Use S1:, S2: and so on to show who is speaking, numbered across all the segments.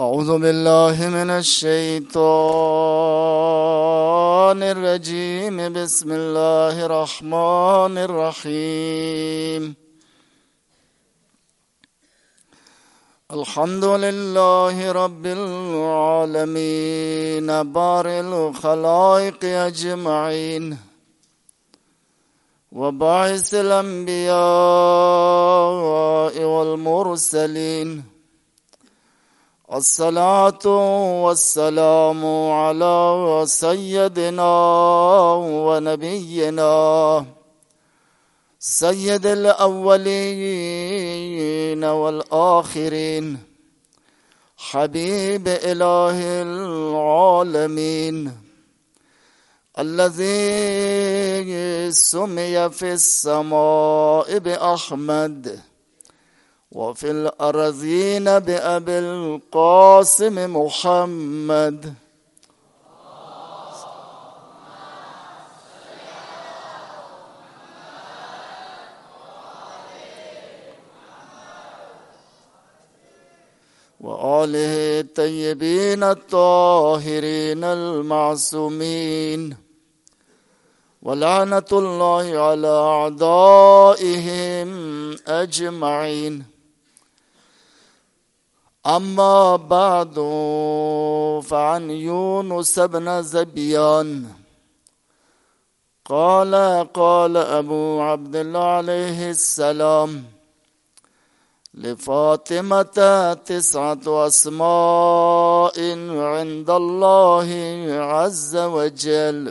S1: أعوذ بالله من الشيطان الرجيم. بسم الله الرحمن الرحيم. الحمد لله رب العالمين. بار الخلائق أجمعين. وباعث الأنبياء والمرسلين. الصلاة والسلام على سيدنا ونبينا سيد الأولين والآخرين، حبيب إله العالمين، الذي سمي في السماء بأحمد وفي الأرضين بأبي القاسم محمد. وآله الطيبين الطاهرين المعصومين. ولعنة الله على أعدائهم أجمعين. أما بعد، فعن يونس بن زبيان. قال قال أبو عبد الله عليه السلام، لفاطمة تسعة أسماء عند الله عز وجل.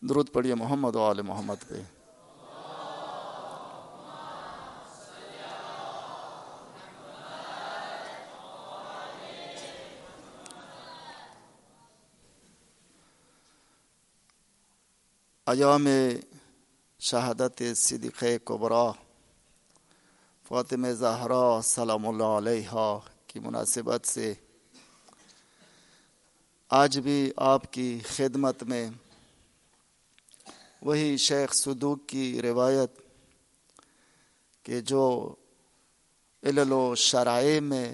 S1: درود پڑھیے محمد و آل محمد پہ۔ ایام شہادت صدیق کبرا فاطمہ زہرا سلام اللہ علیہ کی مناسبت سے آج بھی آپ کی خدمت میں وہی شیخ صدوق کی روایت کہ جو علل و شرائع میں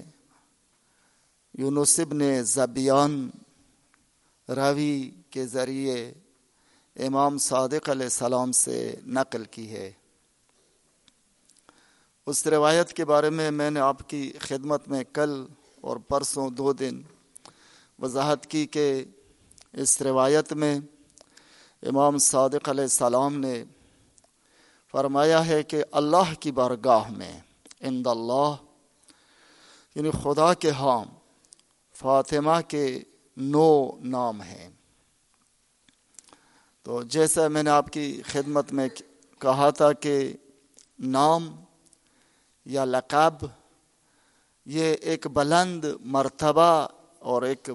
S1: یونسب نے زبیان راوی کے ذریعے امام صادق علیہ السلام سے نقل کی ہے۔ اس روایت کے بارے میں میں نے آپ کی خدمت میں کل اور پرسوں دو دن وضاحت کی کہ اس روایت میں امام صادق علیہ السلام نے فرمایا ہے کہ اللہ کی بارگاہ میں اند اللہ یعنی خدا کے ہاں فاطمہ کے نو نام ہیں۔ تو جیسا میں نے آپ کی خدمت میں کہا تھا کہ نام یا لقب، یہ ایک بلند مرتبہ اور ایک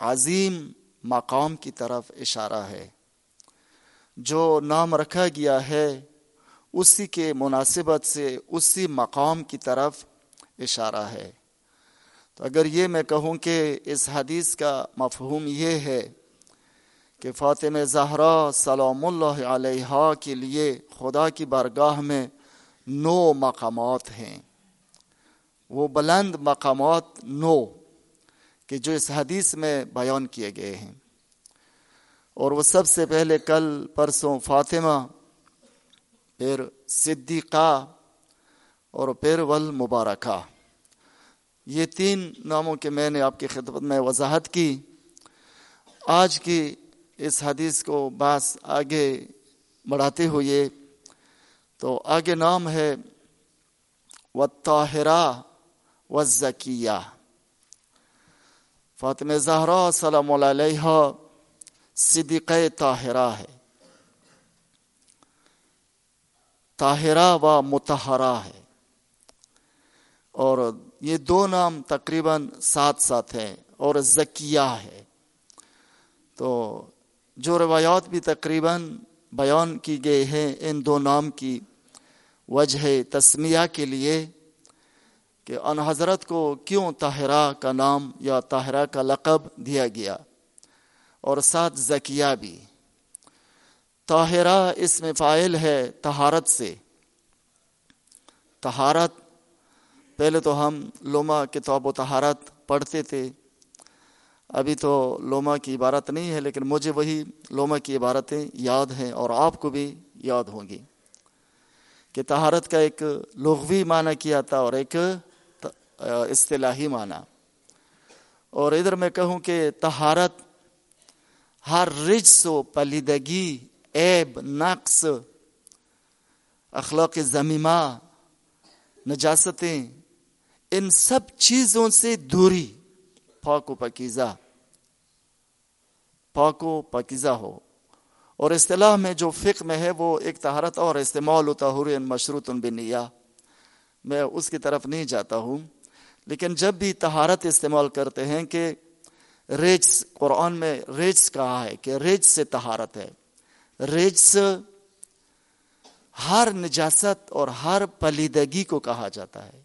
S1: عظیم مقام کی طرف اشارہ ہے۔ جو نام رکھا گیا ہے، اسی کے مناسبت سے اسی مقام کی طرف اشارہ ہے۔ تو اگر یہ میں کہوں کہ اس حدیث کا مفہوم یہ ہے کہ فاطمہ زہرا سلام اللہ علیہ کے لیے خدا کی بارگاہ میں نو مقامات ہیں۔ وہ بلند مقامات نو کہ جو اس حدیث میں بیان کیے گئے ہیں۔ اور وہ سب سے پہلے کل پرسوں فاطمہ، پھر صدیقہ اور پھر ول مبارکہ یہ تین ناموں کے میں نے آپ کی خدمت میں وضاحت کی۔ آج کی اس حدیث کو بعض آگے بڑھاتے ہوئے تو آگے نام ہے و طاہرہ و ذکیہ فاطمہ زہرا سلام علیہ صدیق طاہرہ ہے۔ طاہرہ و متحرہ ہے۔ اور یہ دو نام تقریباً ساتھ ساتھ ہیں اور ذکیہ ہے۔ تو جو روایات بھی تقریباً بیان کی گئے ہیں، ان دو نام کی وجہ تسمیہ کے لیے کہ ان حضرت کو کیوں طاہرہ کا نام یا طاہرہ کا لقب دیا گیا اور ساتھ ذکیہ بھی۔ طاہرہ اس میں فائل ہے طہارت سے۔ طہارت، پہلے تو ہم لوما کتاب و تہارت پڑھتے تھے۔ ابھی تو لوما کی عبارت نہیں ہے، لیکن مجھے وہی لوما کی عبارتیں یاد ہیں اور آپ کو بھی یاد ہوں گی کہ تہارت کا ایک لغوی معنی کیا تھا اور ایک اصطلاحی معنی۔ اور ادھر میں کہوں کہ تہارت ہر رجس و پلیدگی، عیب، نقص، اخلاق زمیمہ، نجاستیں، ان سب چیزوں سے دوری، پاک و پکیزہ پاک و پکیزہ ہو۔ اور اصطلاح میں جو فقہ میں ہے، وہ ایک تہارت اور استعمال ہوتا ہو مشروط بنیا میں اس کی طرف نہیں جاتا ہوں۔ لیکن جب بھی تہارت استعمال کرتے ہیں کہ ریجس، قرآن میں ریجس کہا ہے کہ ریج سے تہارت ہے۔ ریجس ہر نجاست اور ہر پلیدگی کو کہا جاتا ہے۔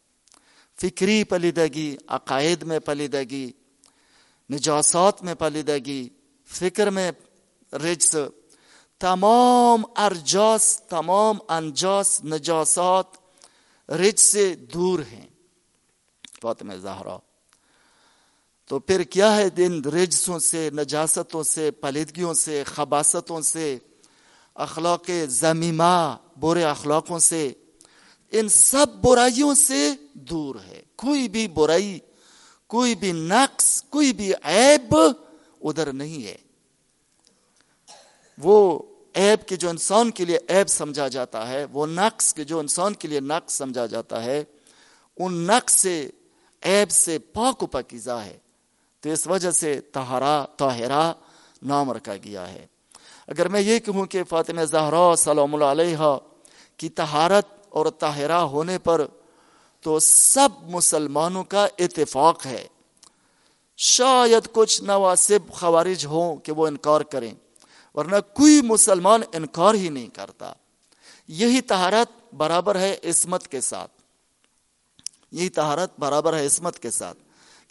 S1: فکری پلیدگی، عقائد میں پلیدگی، نجاسات میں پلیدگی فکر میں رجس تمام ارجاس، تمام انجاس، نجاسات رج سے دور ہیں۔ فاطمہ زہرا۔ تو پھر کیا ہے دن رجسوں سے، نجاستوں سے، پلیدگیوں سے، خباستوں سے، اخلاق زمیمہ، برے اخلاقوں سے؟ ان سب برائیوں سے دور ہے۔ کوئی بھی برائی، کوئی بھی نقص، کوئی بھی عیب ادھر نہیں ہے۔ وہ عیب کے جو انسان کے لیے عیب سمجھا جاتا ہے، وہ نقص کے جو انسان کے لیے نقص سمجھا جاتا ہے، ان نقص سے، عیب سے پاک و پاکیزہ ہے۔ تو اس وجہ سے تہرا طاہرہ نام رکھا گیا ہے۔ اگر میں یہ کہوں کہ فاطمہ زہرا سلام اللہ علیہ کی تہارت اور طاہرہ ہونے پر تو سب مسلمانوں کا اتفاق ہے۔ شاید کچھ نواسب خوارج ہوں کہ وہ انکار کریں، ورنہ کوئی مسلمان انکار ہی نہیں کرتا۔ یہی تہارت برابر ہے عصمت کے ساتھ۔ یہی تہارت برابر ہے عصمت کے ساتھ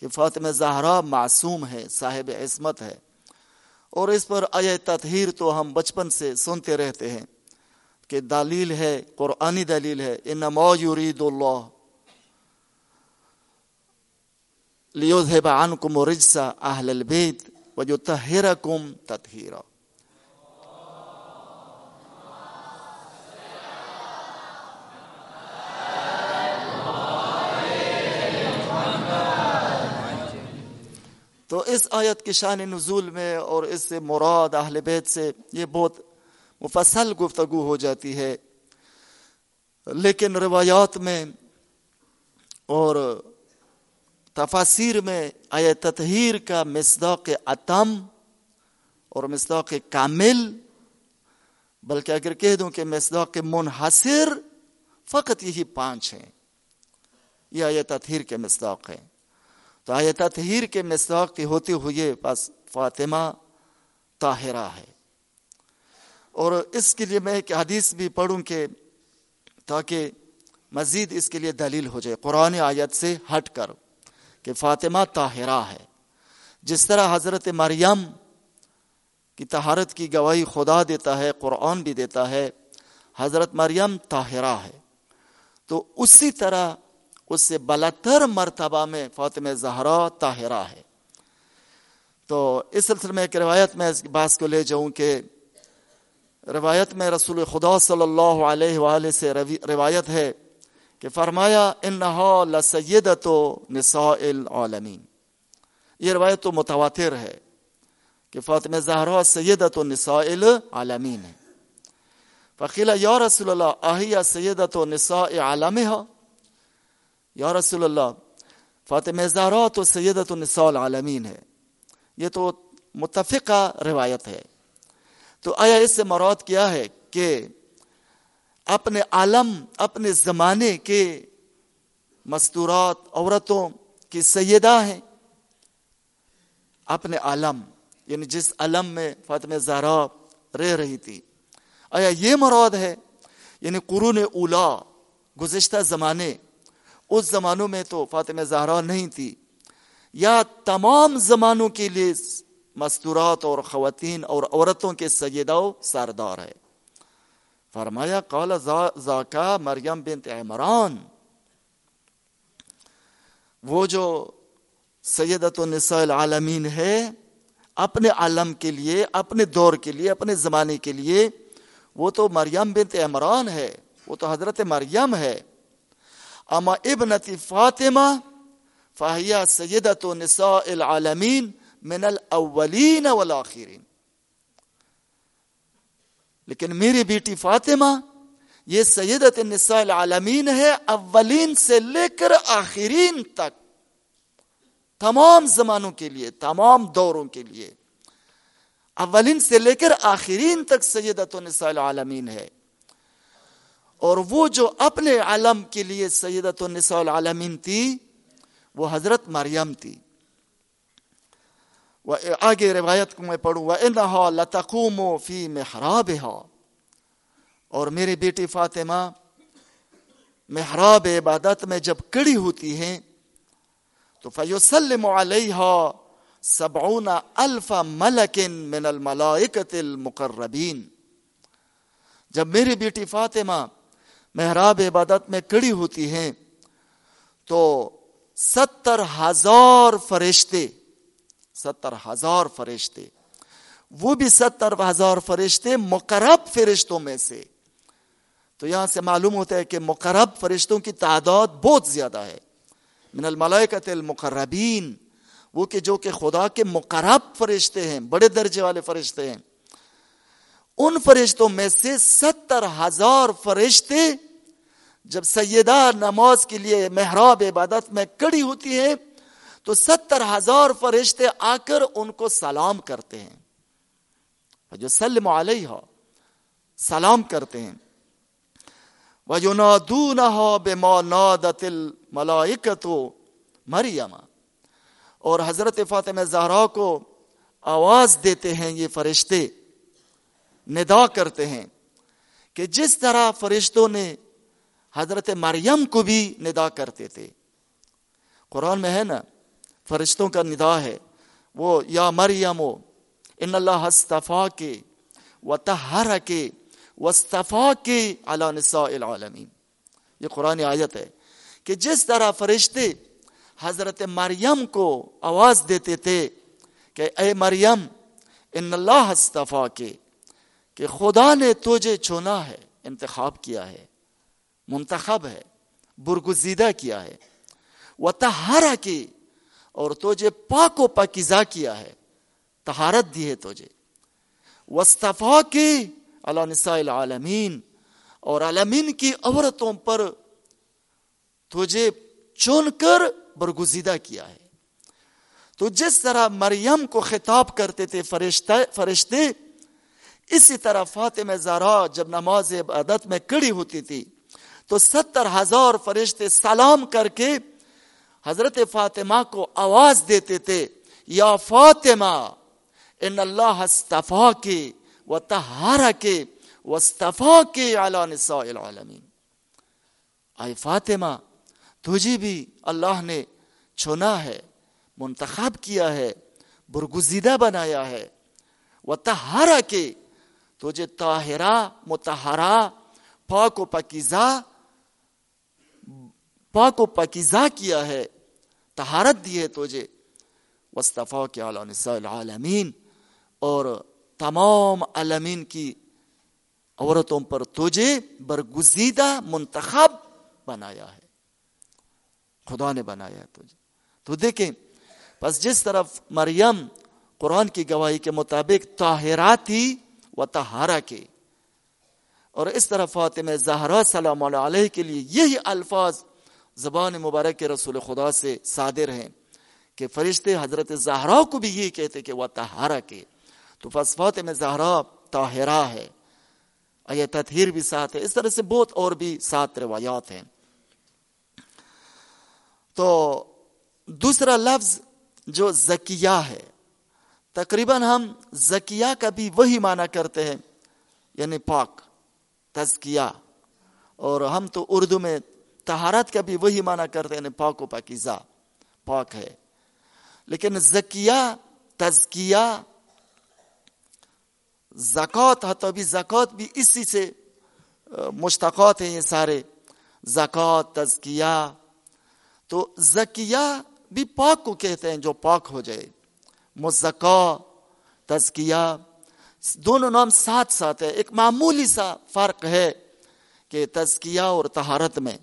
S1: کہ فاطمہ زہرا معصوم ہے، صاحب عصمت ہے۔ اور اس پر آیا تطہیر تو ہم بچپن سے سنتے رہتے ہیں کہ دلیل ہے، قرآنی دلیل ہے، انما یرید اللہ لیوذہب عنکم رجس اہل البیت ویطہرکم تطہیرا تو اس آیت کی شان نزول میں اور اس سے مراد اہل بیت سے یہ بہت مفصل گفتگو ہو جاتی ہے۔ لیکن روایات میں اور تفاصیر میں آیا تطہیر کا مصداق اتم اور مصداق کامل، بلکہ اگر کہہ دوں کہ مصداق منحصر، فقط یہی پانچ ہیں۔ یہ آیا تطہیر کے مصداق ہیں۔ تو آیت تطہیر کے مصداق کے ہوتے ہوئے بس فاطمہ طاہرہ ہے۔ اور اس کے لیے میں ایک حدیث بھی پڑھوں کہ تاکہ مزید اس کے لیے دلیل ہو جائے، قرآن آیت سے ہٹ کر۔ کہ فاطمہ طاہرہ ہے۔ جس طرح حضرت مریم کی طہارت کی گواہی خدا دیتا ہے، قرآن بھی دیتا ہے، حضرت مریم طاہرہ ہے۔ تو اسی طرح اس سے بلتر مرتبہ میں فاطمہ زہرا طاہرہ ہے۔ تو اس سلسلے میں ایک روایت میں اس بات کو لے جاؤں کہ روایت میں رسول خدا صلی اللہ علیہ وآلہ سے روایت ہے کہ فرمایا، انہا لسیدت نساء العالمین۔ یہ روایت تو متواتر ہے کہ فاطمہ زہرا سیدت نساء العالمین ہے۔ فقیل یا رسول اللہ، آہیا سیدت نساء عالمها یا رسول اللہ، فاطمہ زہرا تو سیدت النساء العالمین ہے۔ یہ تو متفقہ روایت ہے۔ تو آیا اس سے مراد کیا ہے کہ اپنے عالم، اپنے زمانے کے مستورات، عورتوں کی سیدہ ہیں۔ اپنے عالم یعنی جس علم میں فاطمہ زہرا رہ رہی تھی۔ آیا یہ مراد ہے؟ یعنی قرون اولا گزشتہ زمانے۔ اس زمانوں میں تو فاطمہ زہرا نہیں تھی۔ یا تمام زمانوں کے لیے مستورات اور خواتین اور عورتوں کے سیدہ سردار ہے۔ فرمایا، قال زاکا مریم بنت عمران۔ وہ جو سیدت النساء العالمین ہے، اپنے عالم کے لیے، اپنے دور کے لیے، اپنے زمانے کے لیے، وہ تو مریم بنت عمران ہے، وہ تو حضرت مریم ہے۔ اما ابنتی فاطمہ فاہیہ سیدت نساء العالمین من الاولین والآخرین۔ لیکن میری بیٹی فاطمہ، یہ سیدت نساء العالمین ہے اولین سے لے کر آخرین تک۔ تمام زمانوں کے لیے، تمام دوروں کے لیے۔ اولین سے لے کر آخرین تک سیدت نساء العالمین ہے۔ اور وہ جو اپنے عالم کے لیے سیدت النساء العالمین تھی، وہ حضرت مریم تھی۔ آگے روایت کو میں پڑھوں، وَإِنَّهَا لَتَقُومُ فِي مِحْرَابِهَا۔ اور میری بیٹی فاطمہ، محراب عبادت میں جب کڑی ہوتی ہیں، تو فَيُسَلِّمُ عَلَيْهَا سبعون الف ملکن من الملائکت المقربین جب میری بیٹی فاطمہ محراب عبادت میں کڑی ہوتی ہیں، تو ستر ہزار فرشتے ستر ہزار فرشتے۔ وہ بھی ستر ہزار فرشتے مقرب فرشتوں میں سے۔ تو یہاں سے معلوم ہوتا ہے کہ مقرب فرشتوں کی تعداد بہت زیادہ ہے۔ من الملائکت المقربین، وہ کہ جو کہ خدا کے مقرب فرشتے ہیں، بڑے درجے والے فرشتے ہیں۔ ان فرشتوں میں سے ستر ہزار فرشتے جب سیدہ نماز کے لیے محراب عبادت میں کڑی ہوتی ہے تو ستر ہزار فرشتے آ کر ان کو سلام کرتے ہیں۔ جو سلم علیہ سلام کرتے ہیں۔ وَيُنَادُونَهَا بِمَا نَادَتِ الْمَلَائِكَةُ مَرِيَمَ۔ اور حضرت فاطمہ زہرا کو آواز دیتے ہیں یہ فرشتے۔ ندا کرتے ہیں کہ جس طرح فرشتوں نے حضرت مریم کو بھی ندا کرتے تھے۔ قرآن میں ہے نا فرشتوں کا ندا ہے۔ وہ یا مریم ان اللہ استفا کے و تہر کے وصطفا کے اللہ نساء العالمین۔ یہ قرآن آیت ہے کہ جس طرح فرشتے حضرت مریم کو آواز دیتے تھے کہ اے مریم، ان اللہ استفا کے، کہ خدا نے تجھے چنا ہے، انتخاب کیا ہے، منتخب ہے، برگزیدہ کیا ہے۔ وہ تہارا کی اور تجھے پاک و پاکیزہ کیا ہے تہارت دی ہے تجھے۔ وصطفا کی اللہ نساء العالمین اور عالمین کی عورتوں پر تجھے چن کر برگزیدہ کیا ہے۔ تو جس طرح مریم کو خطاب کرتے تھے فرشتے، اسی طرح فاطمہ زارا جب نماز عبادت میں کڑی ہوتی تھی، تو ستر ہزار فرشتے سلام کر کے حضرت فاطمہ کو آواز دیتے تھے، یا فاطمہ، ان اللہ استفا کے و تہارا کے وصطفا کے اعلی نساء العالمین۔ آئے فاطمہ، تجھے بھی اللہ نے چنا ہے، منتخب کیا ہے، برگزیدہ بنایا ہے۔ وہ تہارا کے تجھے طاہرہ متحرہ پاک و پکیزہ پاک و پکیزہ کیا ہے۔ تہارت دی ہے تجھے۔ وصطفیٰ کے علیہ نساء العالمین اور تمام علمین کی عورتوں پر تجھے برگزیدہ منتخب بنایا ہے۔ خدا نے بنایا ہے تجھے۔ تو دیکھیں بس جس طرف مریم قرآن کی گواہی کے مطابق طاہرہ تھی و تہارا کے، اور اس طرح فاطمہ زہرا سلام علیہ کے لیے یہی الفاظ زبان مبارک کے رسول خدا سے صادر ہیں کہ فرشتے حضرت زہرا کو بھی یہی کہتے کہ وہ تہارا کے۔ تو فس فاطمہ زہرا طاہرہ ہے۔ یہ تطہیر بھی ساتھ ہے۔ اس طرح سے بہت اور بھی سات روایات ہیں۔ تو دوسرا لفظ جو زکیہ ہے، تقریباً ہم زکیہ کا بھی وہی معنی کرتے ہیں یعنی پاک، تزکیہ۔ اور ہم تو اردو میں تہارت کا بھی وہی معنی کرتے ہیں یعنی پاک و پاکیزہ۔ پاک ہے۔ لیکن زکیہ، تزکیہ، زکوٰۃ ہے تو ابھی زکوٰۃ بھی اسی سے مشتقات ہیں یہ سارے۔ زکوٰۃ، تزکیہ۔ تو زکیہ بھی پاک کو کہتے ہیں جو پاک ہو جائے۔ مزکا، تزکیہ۔ دونوں نام ساتھ ساتھ ہے ایک معمولی سا فرق ہے کہ تزکیہ اور تہارت میں۔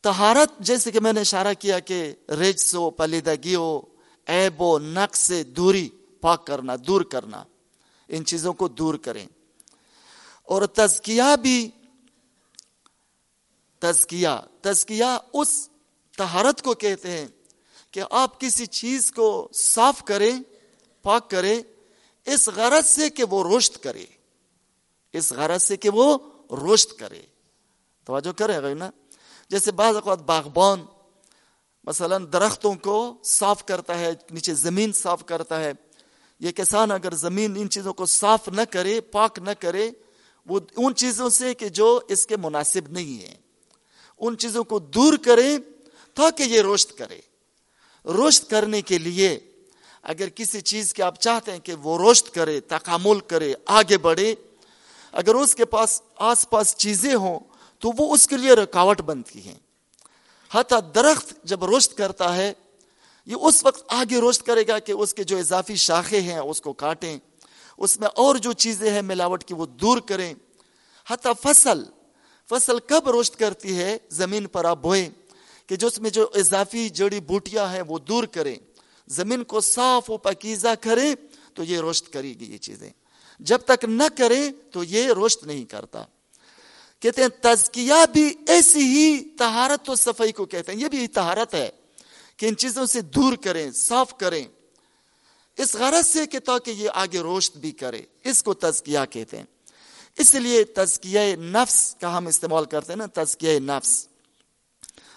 S1: تہارت جیسے کہ میں نے اشارہ کیا کہ رجس ہو پلیدگی ہو ایب و نقص سے دوری، پاک کرنا، دور کرنا، ان چیزوں کو دور کریں۔ اور تزکیہ بھی، تزکیہ تزکیہ اس تہارت کو کہتے ہیں کہ آپ کسی چیز کو صاف کریں، پاک کریں، اس غرض سے کہ وہ روشت کرے۔ اس غرض سے کہ وہ روشت کرے۔ توجہ کرے گا نا جیسے بعض اوقات باغبان مثلا درختوں کو صاف کرتا ہے، نیچے زمین صاف کرتا ہے۔ یہ کسان اگر زمین ان چیزوں کو صاف نہ کرے، پاک نہ کرے، وہ ان چیزوں سے کہ جو اس کے مناسب نہیں ہیں۔ ان چیزوں کو دور کرے تاکہ یہ روشت کرے۔ روشت کرنے کے لیے اگر کسی چیز کے آپ چاہتے ہیں کہ وہ روشت کرے، تکامل کرے، آگے بڑھے، اگر اس کے پاس آس پاس چیزیں ہوں تو وہ اس کے لیے رکاوٹ بنتی ہیں۔ حتیٰ درخت جب روشت کرتا ہے، یہ اس وقت آگے روشت کرے گا کہ اس کے جو اضافی شاخیں ہیں، اس کو کاٹیں۔ اس میں اور جو چیزیں ہیں ملاوٹ کی وہ دور کریں۔ حتیٰ فصل فصل کب روشت کرتی ہے؟ زمین پر آپ بوئیں کہ جو اس میں جو اضافی جڑی بوٹیاں ہیں وہ دور کریں۔ زمین کو صاف و پکیزہ کرے تو یہ روشت کرے گی یہ چیزیں۔ جب تک نہ کرے تو یہ روشت نہیں کرتا۔ کہتے ہیں تزکیہ بھی ایسی ہی تہارت و صفائی کو کہتے ہیں، یہ بھی تہارت ہے کہ ان چیزوں سے دور کریں، صاف کریں۔ اس غرض سے کہ تاکہ یہ آگے روشت بھی کرے، اس کو تزکیہ کہتے ہیں۔ اس لیے تزکیہ نفس کا ہم استعمال کرتے ہیں نا، تزکیہ نفس۔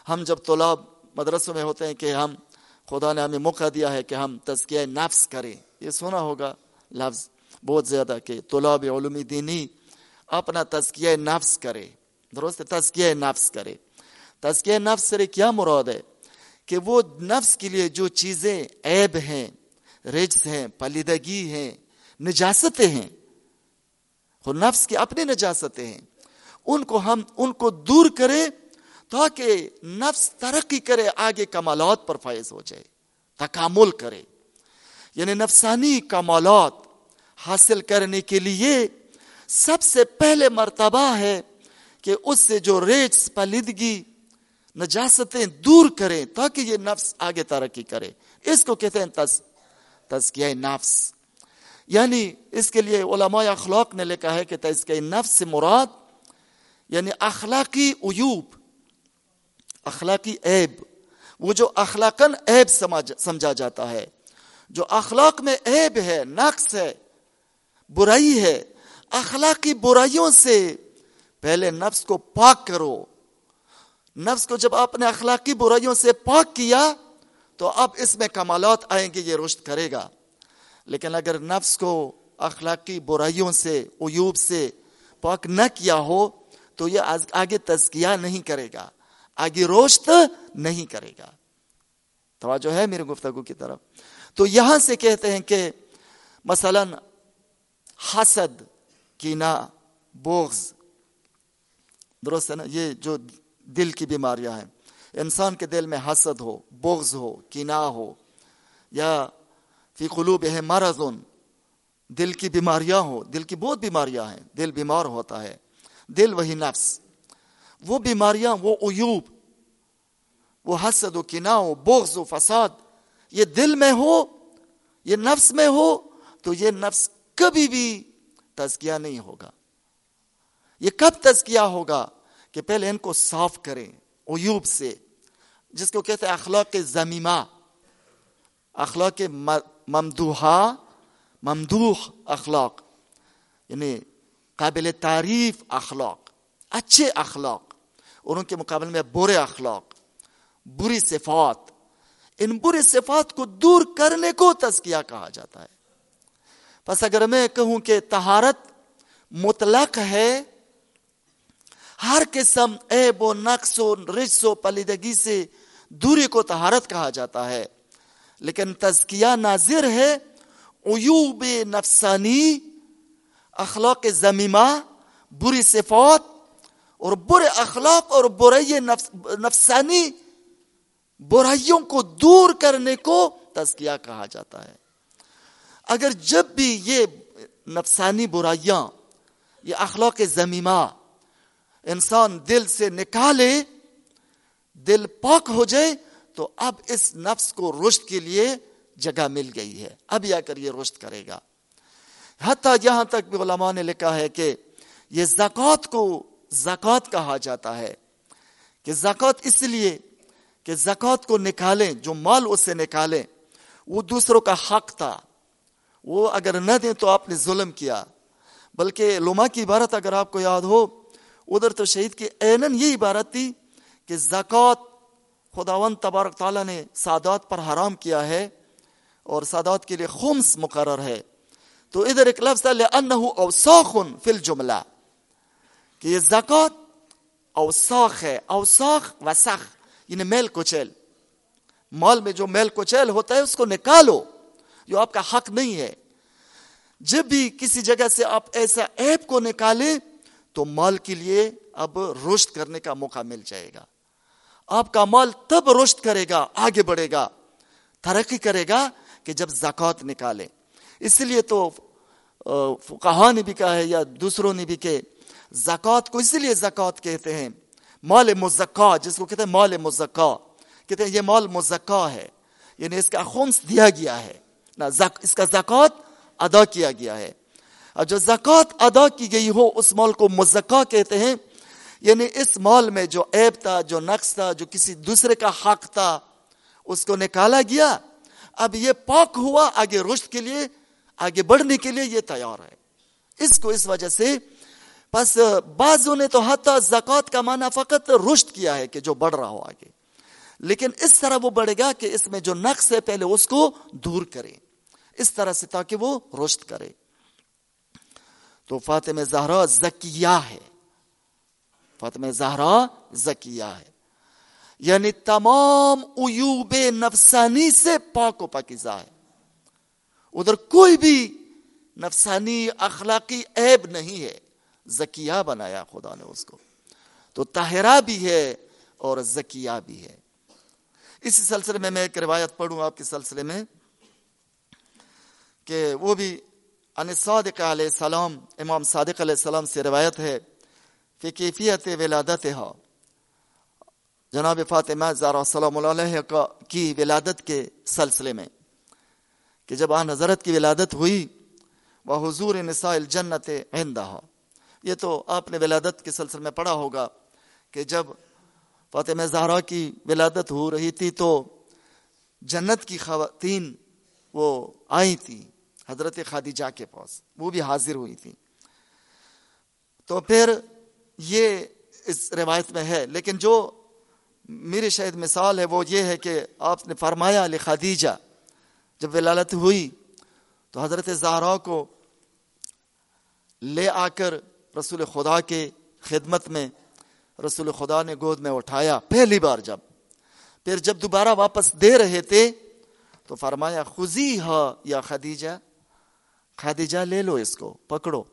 S1: ہم جب طلاب مدرسوں میں ہوتے ہیں کہ ہم، خدا نے ہمیں موقع دیا ہے کہ ہم تزکیہ نفس کریں۔ یہ سنا ہوگا لفظ بہت زیادہ کہ طلاب علومی دینی اپنا تزکیہ نفس کرے۔ درست تزکیہ نفس کرے۔ تزکیہ نفس سے کیا مراد ہے؟ کہ وہ نفس کے لیے جو چیزیں عیب ہیں رجس ہیں، پلیدگی ہیں، نجاستیں ہیں۔ وہ نفس کی اپنی نجاستیں ہیں۔ ان کو ہم، ان کو دور کرے تاکہ نفس ترقی کرے، آگے کمالات پر فائز ہو جائے۔ تکامل کرے۔ یعنی نفسانی کمالات حاصل کرنے کے لیے سب سے پہلے مرتبہ ہے کہ اس سے جو ریچ پلیدگی، نجاستیں دور کریں تاکہ یہ نفس آگے ترقی کرے۔ اس کو کہتے ہیں تز، تزکیہ نفس۔ یعنی اس کے لیے علماء اخلاق نے لکھا ہے کہ تزکیہ نفس سے مراد یعنی اخلاقی عیوب، اخلاقی عیب۔ وہ جو اخلاقاً عیب سمجھا جاتا ہے۔ جو اخلاق میں عیب ہے، نقص ہے، برائی ہے اخلاقی برائیوں سے پہلے نفس کو پاک کرو۔ نفس کو جب آپ نے اخلاقی برائیوں سے پاک کیا، تو اب اس میں کمالات آئیں گے، یہ رشت کرے گا۔ لیکن اگر نفس کو اخلاقی برائیوں سے، عیوب سے پاک نہ کیا ہو، تو یہ آگے تزکیہ نہیں کرے گا۔ آگے روشت نہیں کرے گا۔ توجہ ہے میرے گفتگو کی طرف۔ تو یہاں سے کہتے ہیں کہ مثلا حسد کینا، بغض۔ درست ہے نا؟ یہ جو دل کی بیماریاں ہیں۔ انسان کے دل میں حسد ہو، بغض ہو، کینا ہو، یا فی قلوب ہے مرضن دل کی بیماریاں ہو دل کی بہت بیماریاں ہیں۔ دل بیمار ہوتا ہے۔ دل وہی نفس۔ وہ بیماریاں، وہ عیوب۔ وہ حسد و کنا و بغض و فساد۔ یہ دل میں ہو، یہ نفس میں ہو، تو یہ نفس کبھی بھی تزکیہ نہیں ہوگا۔ یہ کب تزکیہ ہوگا کہ پہلے ان کو صاف کریں عیوب سے، جس کو کہتے ہیں اخلاق زمیمہ۔ اخلاق ممدوحا ممدوح اخلاق یعنی قابل تعریف اخلاق، اچھے اخلاق، اور ان کے مقابلے میں برے اخلاق، بری صفات۔ ان بری صفات کو دور کرنے کو تزکیہ کہا جاتا ہے۔ پس اگر میں کہوں کہ تہارت مطلق ہے، ہر قسم عیب و نقص و رجس و پلیدگی سے دوری کو تہارت کہا جاتا ہے۔ لیکن تزکیہ ناظر ہے، عیوب نفسانی، اخلاق زمیمہ، بری صفات اور برے اخلاق اور برے نفس، نفسانی برائیوں کو دور کرنے کو تزکیہ کہا جاتا ہے۔ اگر جب بھی یہ نفسانی برائیاں، یہ اخلاق زمیمہ انسان دل سے نکالے، دل پاک ہو جائے، تو اب اس نفس کو رشت کے لیے جگہ مل گئی ہے۔ اب آ کر یہ رشت کرے گا۔ حتیٰ یہاں تک بھی علماء نے لکھا ہے کہ یہ زکوٰۃ کو زکوٰۃ کہا جاتا ہے۔ کہ زکوٰۃ اس لیے کہ زکوٰۃ کو نکالیں، جو مال اس سے نکالیں، وہ دوسروں کا حق تھا۔ وہ اگر نہ دیں تو آپ نے ظلم کیا۔ بلکہ لما کی عبارت اگر آپ کو یاد ہو، ادھر تو شہید کی اینن یہ عبارت تھی کہ زکوٰۃ خداون تبارک تعالیٰ نے سادات پر حرام کیا ہے اور سادات کے لیے خمس مقرر ہے۔ تو ادھر ایک لفظ اوساخ فی الجملہ کہ یہ زکوٰۃ اوساخ ہے، اوساخ وسخ یعنی میل کچیل مال میں جو میل کچیل ہوتا ہے، اس کو نکالو۔ جو آپ کا حق نہیں ہے۔ جب بھی کسی جگہ سے آپ ایسا ایپ کو نکالے تو مال کے لیے اب روشت کرنے کا موقع مل جائے گا۔ آپ کا مال تب روشت کرے گا، آگے بڑھے گا، ترقی کرے گا کہ جب زکوٰۃ نکالے اس لیے تو کہا نے بھی کہا ہے یا دوسروں نے بھی کہ زکوٰۃ کو اسی لیے زکوٰۃ کہتے ہیں۔ مال مزکا، جس کو کہتے ہیں مال مزکا، کہتے ہیں یہ مال مزکا ہے یعنی اس کا خمس دیا گیا ہے۔ اس کا زکوٰۃ ادا کیا گیا ہے۔ اور جو زکوٰۃ ادا کی گئی ہو، اس مال کو مزکا کہتے ہیں۔ یعنی اس مال میں جو عیب تھا، جو نقص تھا، جو کسی دوسرے کا حق تھا، اس کو نکالا گیا۔ اب یہ پاک ہوا، آگے رشت کے لیے، آگے بڑھنے کے لیے یہ تیار ہے۔ اس کو اس وجہ سے پس بعضوں نے تو حتی زکوٰۃ کا معنی فقط رشت کیا ہے کہ جو بڑھ رہا ہو آگے۔ لیکن اس طرح وہ بڑھے گا کہ اس میں جو نقص ہے پہلے اس کو دور کرے، اس طرح سے تاکہ وہ رشت کرے۔ تو فاطمہ زہرا زکیہ ہے۔ فاطمہ زہرا زکیہ ہے۔ یعنی تمام عیوب نفسانی سے پاک و پاکیزہ ہے۔ ادھر کوئی بھی نفسانی اخلاقی عیب نہیں ہے۔ زکیہ بنایا خدا نے اس کو۔ تو تہرا بھی ہے اور زکیہ بھی ہے۔ اسی سلسلے میں میں ایک روایت پڑھوں آپ کے سلسلے میں کہ وہ بھی ان صادق علیہ السلام، امام صادق علیہ السلام سے روایت ہے کہ کیفیت ولادت ہو جناب فاطمہ زارا سلام علیہ کی ولادت کے سلسلے میں کہ جب آن حضرت کی ولادت ہوئی، وہ حضور نساء الجنت عندہ یہ تو آپ نے ولادت کے سلسلے میں پڑھا ہوگا کہ جب فاطمہ زہرا کی ولادت ہو رہی تھی تو جنت کی خواتین وہ آئی تھی، حضرت خادجہ کے پاس، وہ بھی حاضر ہوئی تھی تو پھر یہ اس روایت میں ہے، لیکن جو میری شاید مثال ہے وہ یہ ہے کہ آپ نے فرمایا علی خدیجہ، جب ولالت ہوئی تو حضرت زہرا کو لے آ کر رسول خدا کے خدمت میں رسول خدا نے گود میں اٹھایا، پہلی بار جب۔ پھر جب دوبارہ واپس دے رہے تھے، تو فرمایا، خزی ہا یا خدیجہ خدیجہ لے لو اس کو، پکڑو۔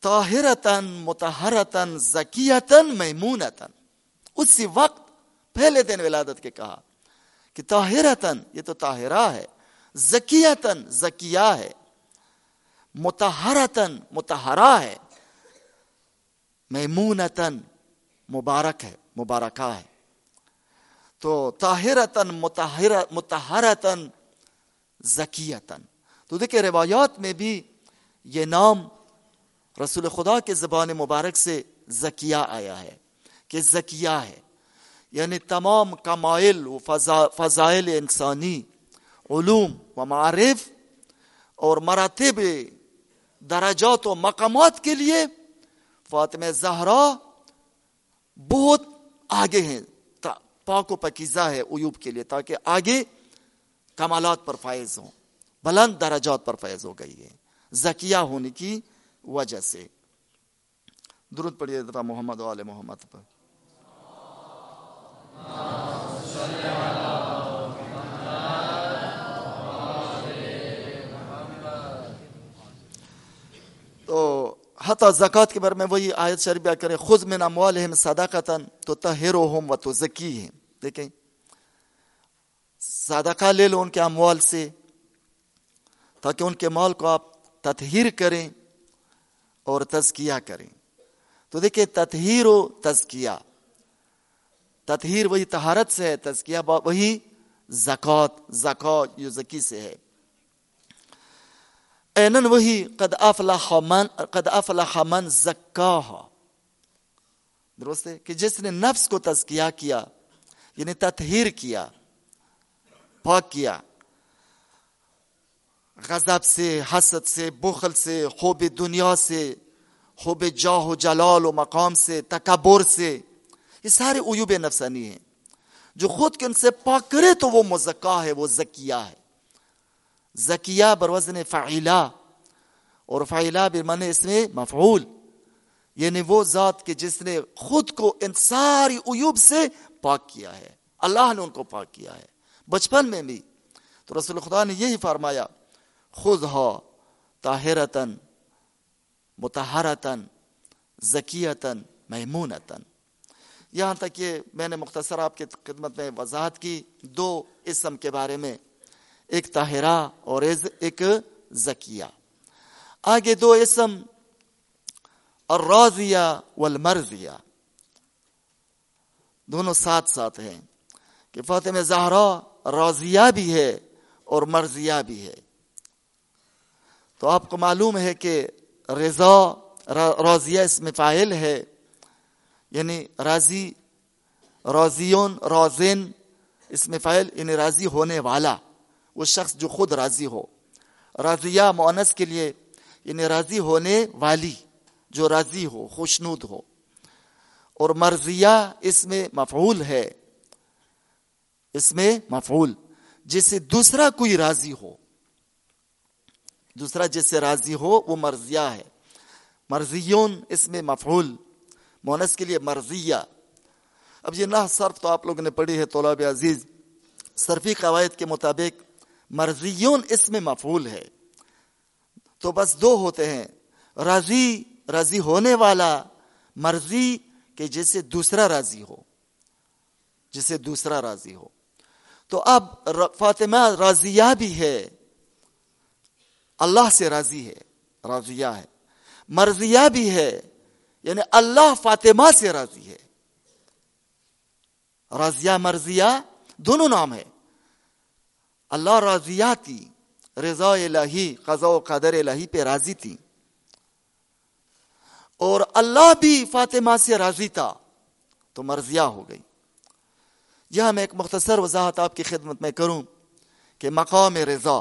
S1: طاہرتن متحرتن زکیتن میمونتن اسی وقت پہلے دن ولادت کے کہا کہ طاہرتن یہ تو طاہرہ ہے زکیتن زکیہ ہے متحرتن متحرہ ہے۔ میمونتن مبارک ہے، مبارکہ ہے۔ تو طاہرتن متحرتن زکیتن تو دیکھیں روایات میں بھی یہ نام رسول خدا کے زبان مبارک سے زکیہ آیا ہے، کہ زکیہ ہے۔ یعنی تمام کمائل و فضائل انسانی، علوم و معارف اور مراتب، درجات و مقامات کے لیے فاطمہ زہرا بہت آگے ہیں پاک و پکیزہ ہے عیوب کے لیے، تاکہ آگے کمالات پر فائز ہوں، بلند درجات پر فائز ہو گئی ہے زکیہ ہونے کی وجہ سے۔ درود پڑھیے دفعہ محمد وال محمد پر۔ تو حتی زکات کے بارے میں وہی آیت شریف کرے خود میں ناموالہم صداقتا تو تہروہم و تو زکیہم دیکھیں، صدقہ لے لو ان کے اموال سے تاکہ ان کے مال کو آپ تطہیر کریں اور تزکیہ کریں۔ تو دیکھیں، تطہیر و تزکیہ، تطہیر وہی تہارت سے ہے، تزکیہ وہی زکوٰۃ زکوٰۃ جو زکی سے ہے۔ اینن وہی قد افلح من قد افلح من زکاہ درست ہے کہ جس نے نفس کو تزکیہ کیا یعنی تطہیر کیا پاک کیا غضب سے حسد سے بخل سے خوب دنیا سے خوب جاہ و جلال و مقام سے تکبر سے یہ سارے عیوب نفسانی ہیں جو خود کے ان سے پاک کرے تو وہ مزکا ہے وہ زکیہ ہے زکیہ بروزن فعیلہ، اور فعیلہ برمن اس میں مفعول یعنی وہ ذات کے جس نے خود کو ان ساری عیوب سے پاک کیا ہے، اللہ نے ان کو پاک کیا ہے، بچپن میں بھی۔ تو رسول خدا نے یہی فرمایا خود ہو طاہرتن متحرتن ذکیتن محمونتن یہاں تک کہ میں نے مختصر آپ کی خدمت میں وضاحت کی دو اسم کے بارے میں۔ ایک طاہرہ اور ایک ذکیہ۔ آگے دو اسم الرازیہ والمرزیہ دونوں ساتھ ساتھ ہیں کہ فاطمہ زہرا راضیہ بھی ہے اور مرضیہ بھی ہے۔ تو آپ کو معلوم ہے کہ رضا راضیہ اس میں فائل ہے یعنی راضی، راضیون روزین اس میں فائل یعنی راضی ہونے والا۔ وہ شخص جو خود راضی ہو۔ راضیہ مونس کے لیے یعنی راضی ہونے والی جو راضی ہو، خوشنود ہو۔ اور مرضیہ اس میں مفعول ہے۔ اس میں مفعول، جس سے دوسرا کوئی راضی ہو۔ دوسرا جس سے راضی ہو، وہ مرضیہ ہے۔ مرضیون، اس میں مفعول۔ مونس کے لیے مرضیہ۔ اب یہ نہ صرف تو آپ لوگوں نے پڑھی ہے طلاب عزیز، صرفی قواعد کے مطابق مرضیون اس میں مفعول ہے۔ تو بس دو ہوتے ہیں۔ راضی راضی ہونے والا مرضی کہ جسے دوسرا راضی ہو۔ جسے دوسرا راضی ہو۔ تو اب فاطمہ راضیہ بھی ہے۔ اللہ سے راضی ہے، راضیہ ہے۔ مرضیہ بھی ہے یعنی اللہ فاطمہ سے راضی ہے۔ راضیہ، مرضیہ دونوں نام ہے اللہ راضیہ تھی رضا الہی قضا و قدر الہی پہ راضی تھی۔ اور اللہ بھی فاطمہ سے راضی تھا، تو مرضیہ ہو گئی۔ یہاں میں ایک مختصر وضاحت آپ کی خدمت میں کروں کہ مقام رضا۔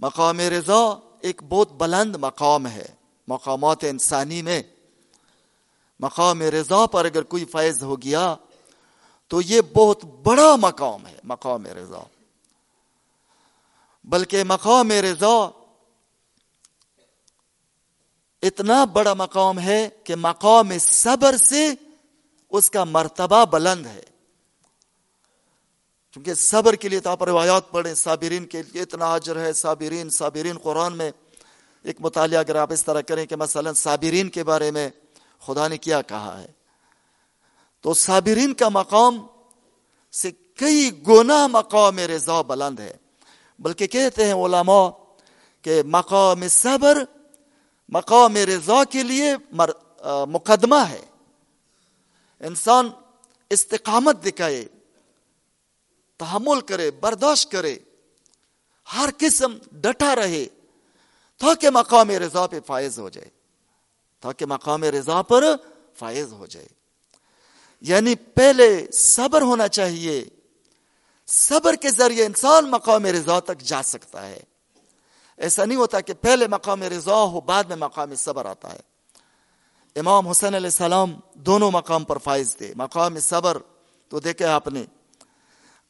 S1: مقام رضا ایک بہت بلند مقام ہے، مقامات انسانی میں۔ مقام رضا پر اگر کوئی فیض ہو گیا تو یہ بہت بڑا مقام ہے، مقام رضا۔ بلکہ مقام رضا اتنا بڑا مقام ہے کہ مقام صبر سے اس کا مرتبہ بلند ہے۔ کیونکہ صبر کے لیے تو آپ روایات پڑھیں، صابرین کے لیے اتنا حجر ہے، صابرین صابرین قرآن میں ایک مطالعہ اگر آپ اس طرح کریں کہ مثلا صابرین کے بارے میں خدا نے کیا کہا ہے۔ تو صابرین کا مقام سے کئی گنا مقام رضا بلند ہے۔ بلکہ کہتے ہیں علماء کہ مقام صبر، مقام رضا کے لیے مقدمہ ہے۔ انسان استقامت دکھائے، تحمل کرے، برداشت کرے، ہر قسم ڈٹا رہے تاکہ مقام رضا پہ فائز ہو جائے، تاکہ مقام رضا پر فائز ہو جائے۔ یعنی پہلے صبر ہونا چاہیے۔ صبر کے ذریعے انسان مقام رضا تک جا سکتا ہے۔ ایسا نہیں ہوتا کہ پہلے مقام رضا ہو، بعد میں مقام صبر آتا ہے۔ امام حسین علیہ السلام دونوں مقام پر فائز تھے۔ مقام صبر تو دیکھے آپ نے۔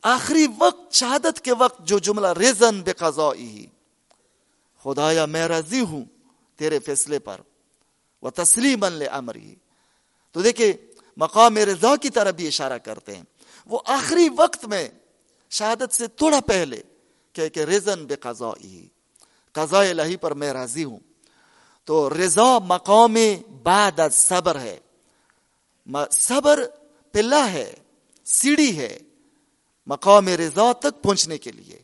S1: آخری وقت، شہادت کے وقت جو جملہ ریزن بے قضائی خدایا، میں راضی ہوں تیرے فیصلے پر۔ وہ تسلیم امری تو دیکھیں مقام رضا کی طرح بھی اشارہ کرتے ہیں۔ وہ آخری وقت میں شہادت سے تھوڑا پہلے کہ کہ ریزن بے قضائی قضاء الہی پر میں راضی ہوں۔ تو رضا مقام بعد صبر ہے۔ صبر پلا ہے، سیڑھی ہے مقام رضا تک پہنچنے کے لیے۔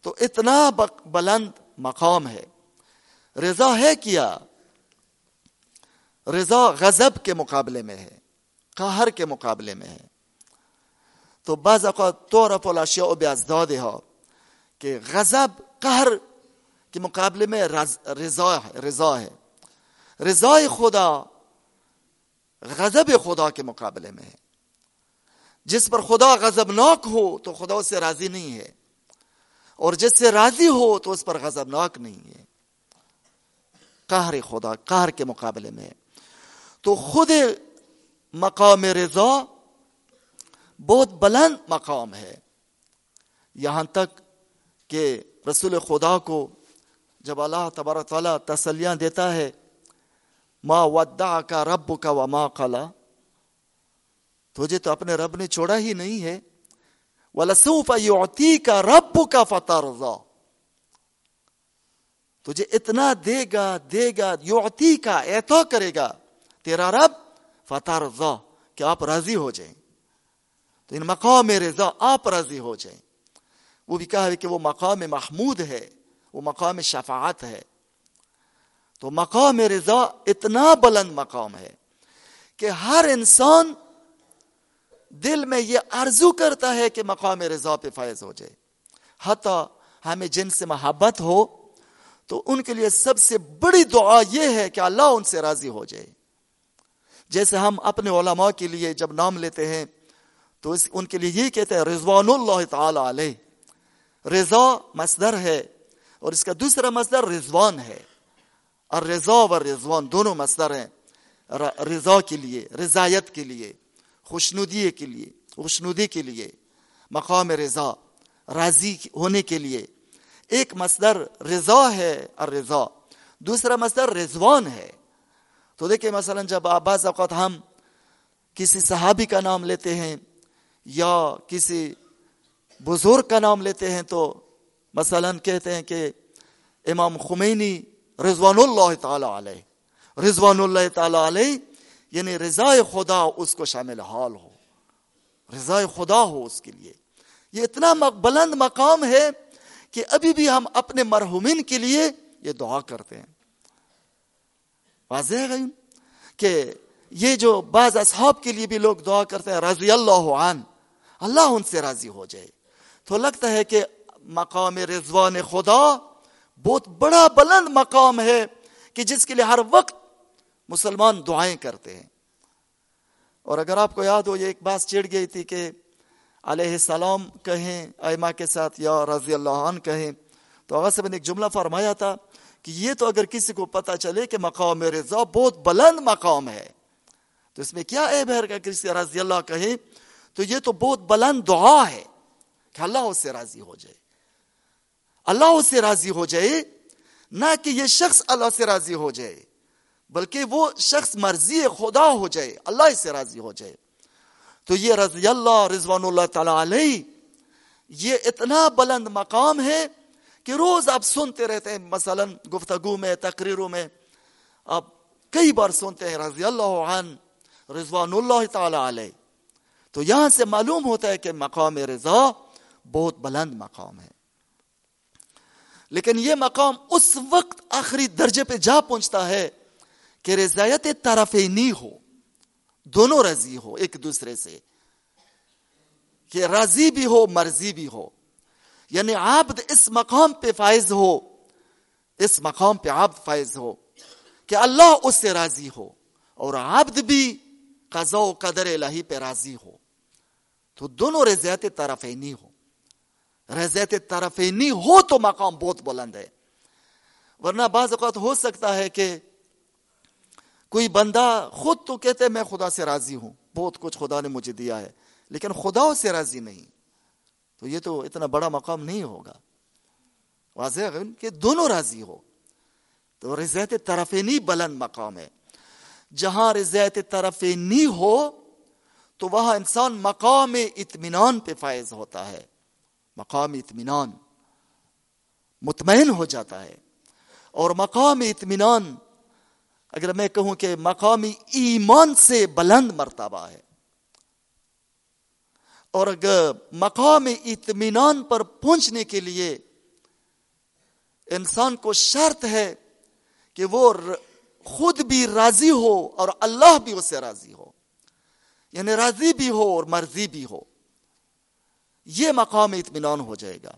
S1: تو اتنا بلند مقام ہے۔ رضا ہے کیا؟ رضا غضب کے مقابلے میں ہے، قہر کے مقابلے میں ہے۔ تو بعض اوقات طور الاشیاء بیازداد ہو کہ غضب، قہر کے مقابلے میں رضا ہے رضا ہے۔ رضا خدا غضب خدا کے مقابلے میں ہے۔ جس پر خدا غضبناک ہو تو خدا اس سے راضی نہیں ہے، اور جس سے راضی ہو تو اس پر غضبناک نہیں ہے۔ قہر خدا، قہر کے مقابلے میں تو خود مقام رضا بہت بلند مقام ہے۔ یہاں تک کہ رسول خدا کو جب اللہ تبارک تعالیٰ تسلیاں دیتا ہے، ما ودع کا رب کا و ماں کالا تجھے تو اپنے رب نے چھوڑا ہی نہیں ہے۔ ولسوف یعطی کا رب کا فتح رضا تجھے اتنا دے گا دے گا یعطی کا اعطا کرے گا۔ تیرا رب فتح رضا کہ آپ راضی ہو جائیں۔ تو ان مقام رضا آپ راضی ہو جائیں۔ وہ بھی کہا ہے کہ وہ مقام محمود ہے، وہ مقام شفاعت ہے۔ تو مقام رضا اتنا بلند مقام ہے کہ ہر انسان دل میں یہ آرزو کرتا ہے کہ مقام رضا پہ فائز ہو جائے۔ حتی ہمیں جن سے محبت ہو، تو ان کے لیے سب سے بڑی دعا یہ ہے کہ اللہ ان سے راضی ہو جائے۔ جیسے ہم اپنے علماء کے لیے جب نام لیتے ہیں، تو اس ان کے لیے یہ کہتے ہیں رضوان اللہ تعالی علیہ۔ رضا مصدر ہے اور اس کا دوسرا مصدر رضوان ہے۔ اور رضا و رضوان دونوں مصدر ہیں۔ رضا کے لیے، رضایت کے لیے، خوشنودی کے لیے، خوشنودی کے لیے، مقام رضا، راضی ہونے کے لیے۔ ایک مصدر رضا ہے اور رضا دوسرا مصدر رضوان ہے۔ تو دیکھیں مثلا جب بعض اوقات ہم کسی صحابی کا نام لیتے ہیں یا کسی بزرگ کا نام لیتے ہیں تو مثلا کہتے ہیں کہ امام خمینی رضوان اللہ تعالی علیہ۔ رضوان اللہ تعالی علیہ یعنی رضا خدا اس کو شامل حال ہو۔ رضا خدا ہو اس کے لیے۔ یہ اتنا بلند مقام ہے کہ ابھی بھی ہم اپنے مرحومین کے لیے یہ دعا کرتے ہیں۔ واضح ہے کہ یہ جو بعض اصحاب کے لیے بھی لوگ دعا کرتے ہیں، رضی اللہ عن اللہ ان سے راضی ہو جائے۔ تو لگتا ہے کہ مقام رضوان خدا بہت بڑا بلند مقام ہے کہ جس کے لیے ہر وقت مسلمان دعائیں کرتے ہیں۔ اور اگر آپ کو یاد ہو، یہ ایک بات چڑ گئی تھی کہ علیہ السلام کہیں ایما کے ساتھ یا رضی اللہ عنہ کہیں، تو آغا صاحب نے ایک جملہ فرمایا تھا کہ یہ تو اگر کسی کو پتا چلے کہ مقام رضا بہت بلند مقام ہے، تو اس میں کیا عیب ہے؟ کہ کسی رضی اللہ کہیں تو یہ تو بہت بلند دعا ہے کہ اللہ اس سے راضی ہو جائے۔ اللہ اس سے راضی ہو جائے نہ کہ یہ شخص اللہ سے راضی ہو جائے، بلکہ وہ شخص مرضی خدا ہو جائے، اللہ سے راضی ہو جائے۔ تو یہ رضی اللہ، رضوان اللہ تعالی علیہ، یہ اتنا بلند مقام ہے کہ روز آپ سنتے رہتے ہیں، مثلا گفتگو میں، تقریروں میں، آپ کئی بار سنتے ہیں، رضی اللہ عنہ، رضوان اللہ تعالی علیہ۔ تو یہاں سے معلوم ہوتا ہے کہ مقام رضا بہت بلند مقام ہے۔ لیکن یہ مقام اس وقت آخری درجے پہ جا پہنچتا ہے کہ رضایت طرفینی ہو، دونوں رضی ہو، ایک دوسرے سے۔ کہ راضی بھی ہو، مرضی بھی ہو۔ یعنی عابد اس مقام پہ فائز ہو، اس مقام پہ عابد فائز ہو کہ اللہ اس سے راضی ہو اور عابد بھی قضا و قدر الہی پہ راضی ہو۔ تو دونوں رضایت طرفینی ہو۔ رضایت طرفینی ہو تو مقام بہت بلند ہے۔ ورنہ بعض اوقات ہو سکتا ہے کہ کوئی بندہ خود تو کہتے میں خدا سے راضی ہوں، بہت کچھ خدا نے مجھے دیا ہے، لیکن خدا سے راضی نہیں۔ تو یہ تو اتنا بڑا مقام نہیں ہوگا۔ واضح کہ دونوں راضی ہو۔ تو رضایت طرفینی بلند مقام ہے۔ جہاں رضایت طرفینی ہو، تو وہاں انسان مقام اطمینان پہ فائز ہوتا ہے۔ مقام اطمینان مطمئن ہو جاتا ہے۔ اور مقام اطمینان، اگر میں کہوں کہ مقامی ایمان سے بلند مرتبہ ہے اور مقام اطمینان پر پہنچنے کے لیے انسان کو شرط ہے کہ وہ خود بھی راضی ہو اور اللہ بھی اسے راضی ہو یعنی راضی بھی ہو اور مرضی بھی ہو، یہ مقام اطمینان ہو جائے گا۔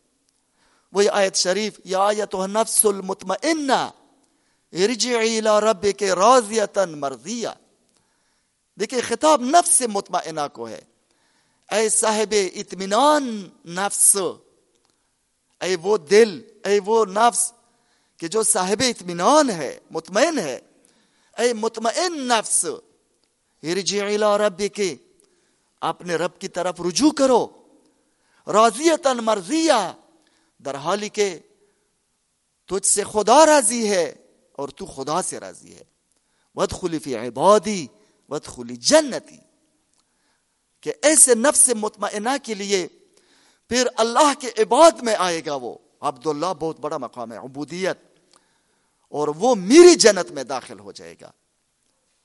S1: وہی آیت شریف، یا آیت نفس المطمئنہ، ارجعی الى رب کے راضیتن مرضیہ۔ دیکھیں خطاب نفس سے مطمئنہ کو ہے۔ اے صاحب اطمینان نفس، اے وہ دل، اے وہ نفس کہ جو صاحب اطمینان ہے، مطمئن ہے، اے مطمئن نفس، ارجعی الى رب کے اپنے رب کی طرف رجوع کرو راضیتن مرضیہ، در حالی کے تجھ سے خدا راضی ہے اور تو خدا سے راضی ہے۔ ود خلیفی عبادی ود خلی جنتی۔ کہ ایسے نفس مطمئنہ کے لیے پھر اللہ کے عباد میں آئے گا وہ۔ عبداللہ بہت بڑا مقام ہے، عبودیت۔ اور وہ میری جنت میں داخل ہو جائے گا۔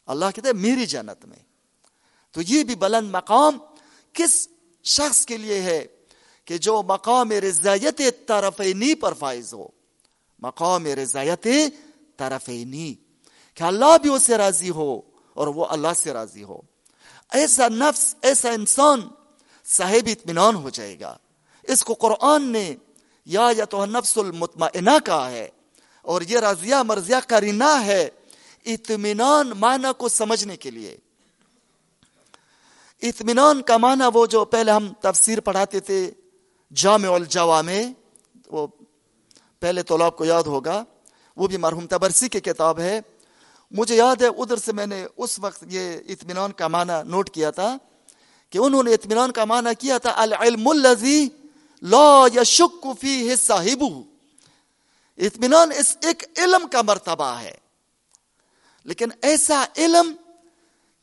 S1: اللہ کہتے ہیں میری جنت میں۔ تو یہ بھی بلند مقام کس شخص کے لیے ہے کہ جو مقام رضایت طرفینی پر فائز ہو؟ مقام رضایت طرفینی۔ کہ اللہ بھی اسے راضی ہو اور وہ اللہ سے راضی ہو۔ ایسا نفس، ایسا انسان صاحب اطمینان ہو جائے گا۔ اس کو قرآن نے یا یا تو نفس المطمئنہ کہا ہے، اور یہ رضیہ مرضیہ کرینہ ہے اطمینان معنی کو سمجھنے کے لیے۔ اطمینان کا معنی وہ جو پہلے ہم تفسیر پڑھاتے تھے، جامع الجوامع وہ پہلے تو کو یاد ہوگا، وہ بھی مرحوم تبرسی کی کتاب ہے۔ مجھے یاد ہے ادھر سے میں نے اس وقت یہ اطمینان کا معنی نوٹ کیا تھا کہ انہوں نے اطمینان کا معنی کیا تھا، العلم الذي لا يشك فيه صاحبه اطمینان اس ایک علم کا مرتبہ ہے۔ لیکن ایسا علم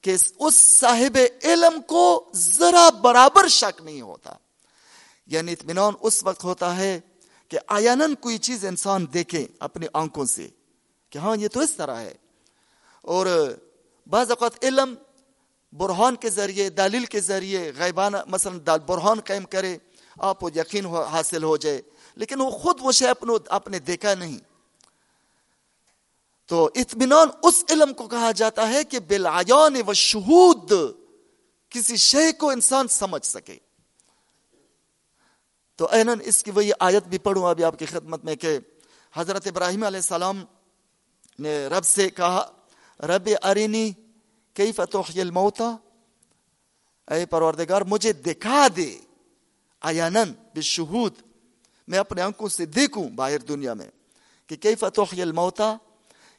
S1: کہ اس صاحب علم کو ذرا برابر شک نہیں ہوتا۔ یعنی اطمینان اس وقت ہوتا ہے کہ آیانن کوئی چیز انسان دیکھے اپنی آنکھوں سے کہ ہاں یہ تو اس طرح ہے۔ اور بعض اوقات علم برہان کے ذریعے، دلیل کے ذریعے غیبانہ، مثلا برہان قائم کرے، آپ کو یقین حاصل ہو جائے۔ لیکن وہ خود وہ شے اپنے دیکھا نہیں۔ تو اطمینان اس علم کو کہا جاتا ہے کہ بالعیان و شہود کسی شے کو انسان سمجھ سکے۔ تو اینن اس کی وہی آیت بھی پڑھوں ابھی آپ کی خدمت میں کہ حضرت ابراہیم علیہ السلام نے رب سے کہا رب ارینی کئی فتح الموتا اے پروردگار، مجھے دکھا دے۔ آیانن بشہود میں اپنے آنکھوں سے دیکھوں باہر دنیا میں کہ کئی فتح الموتا